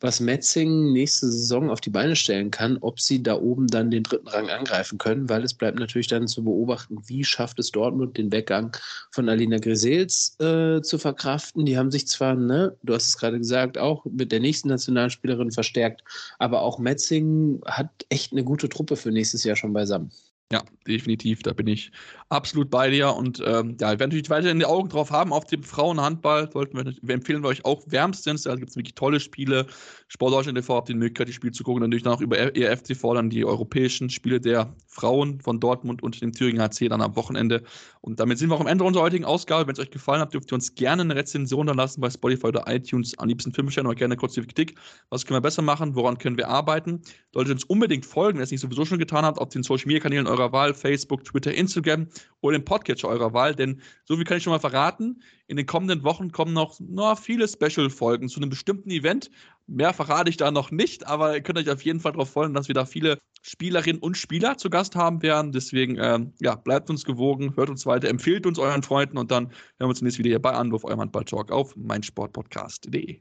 was Metzing nächste Saison auf die Beine stellen kann, ob sie da oben dann den dritten Rang angreifen können, weil es bleibt natürlich dann zu beobachten, wie schafft es Dortmund den Weggang von Alina Grisels äh, zu verkraften. Die haben sich zwar, ne, du hast es gerade gesagt, auch mit der nächsten Nationalspielerin verstärkt, aber auch Metzing hat echt eine gute Truppe für nächstes Jahr schon beisammen. Ja, definitiv. Da bin ich absolut bei dir. Und ähm, ja, wir werden natürlich weiterhin die Augen drauf haben auf dem Frauenhandball. Sollten wir, wir empfehlen wir euch auch wärmstens. Da gibt es wirklich tolle Spiele. Sport Deutschland TV habt die Möglichkeit, die Spiele zu gucken. Natürlich dann auch über ERF-TV dann die europäischen Spiele der Frauen von Dortmund und dem Thüringer HC dann am Wochenende. Und damit sind wir auch am Ende unserer heutigen Ausgabe. Wenn es euch gefallen hat, dürft ihr uns gerne eine Rezension dann lassen bei Spotify oder iTunes. Am liebsten 5 Sterne oder gerne kurz die Kritik. Was können wir besser machen? Woran können wir arbeiten? Solltet ihr uns unbedingt folgen, ihr es nicht sowieso schon getan habt, auf den Social Media Kanälen eurer Wahl, Facebook, Twitter, Instagram oder im Podcatcher eurer Wahl. Denn so viel kann ich schon mal verraten. In den kommenden Wochen kommen noch na, viele Special-Folgen zu einem bestimmten Event. Mehr verrate ich da noch nicht, aber ihr könnt euch auf jeden Fall darauf freuen, dass wir da viele Spielerinnen und Spieler zu Gast haben werden. Deswegen, ähm, ja, bleibt uns gewogen, hört uns weiter, empfiehlt uns euren Freunden und dann hören wir uns nächstes wieder hier bei Anwurf, eurem Handball-Talk auf meinsportpodcast.de.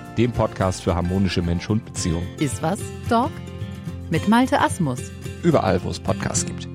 dem Podcast für harmonische Mensch-Hund-Beziehungen. Iswas Dog? Mit Malte Asmus. Überall, wo es Podcasts gibt.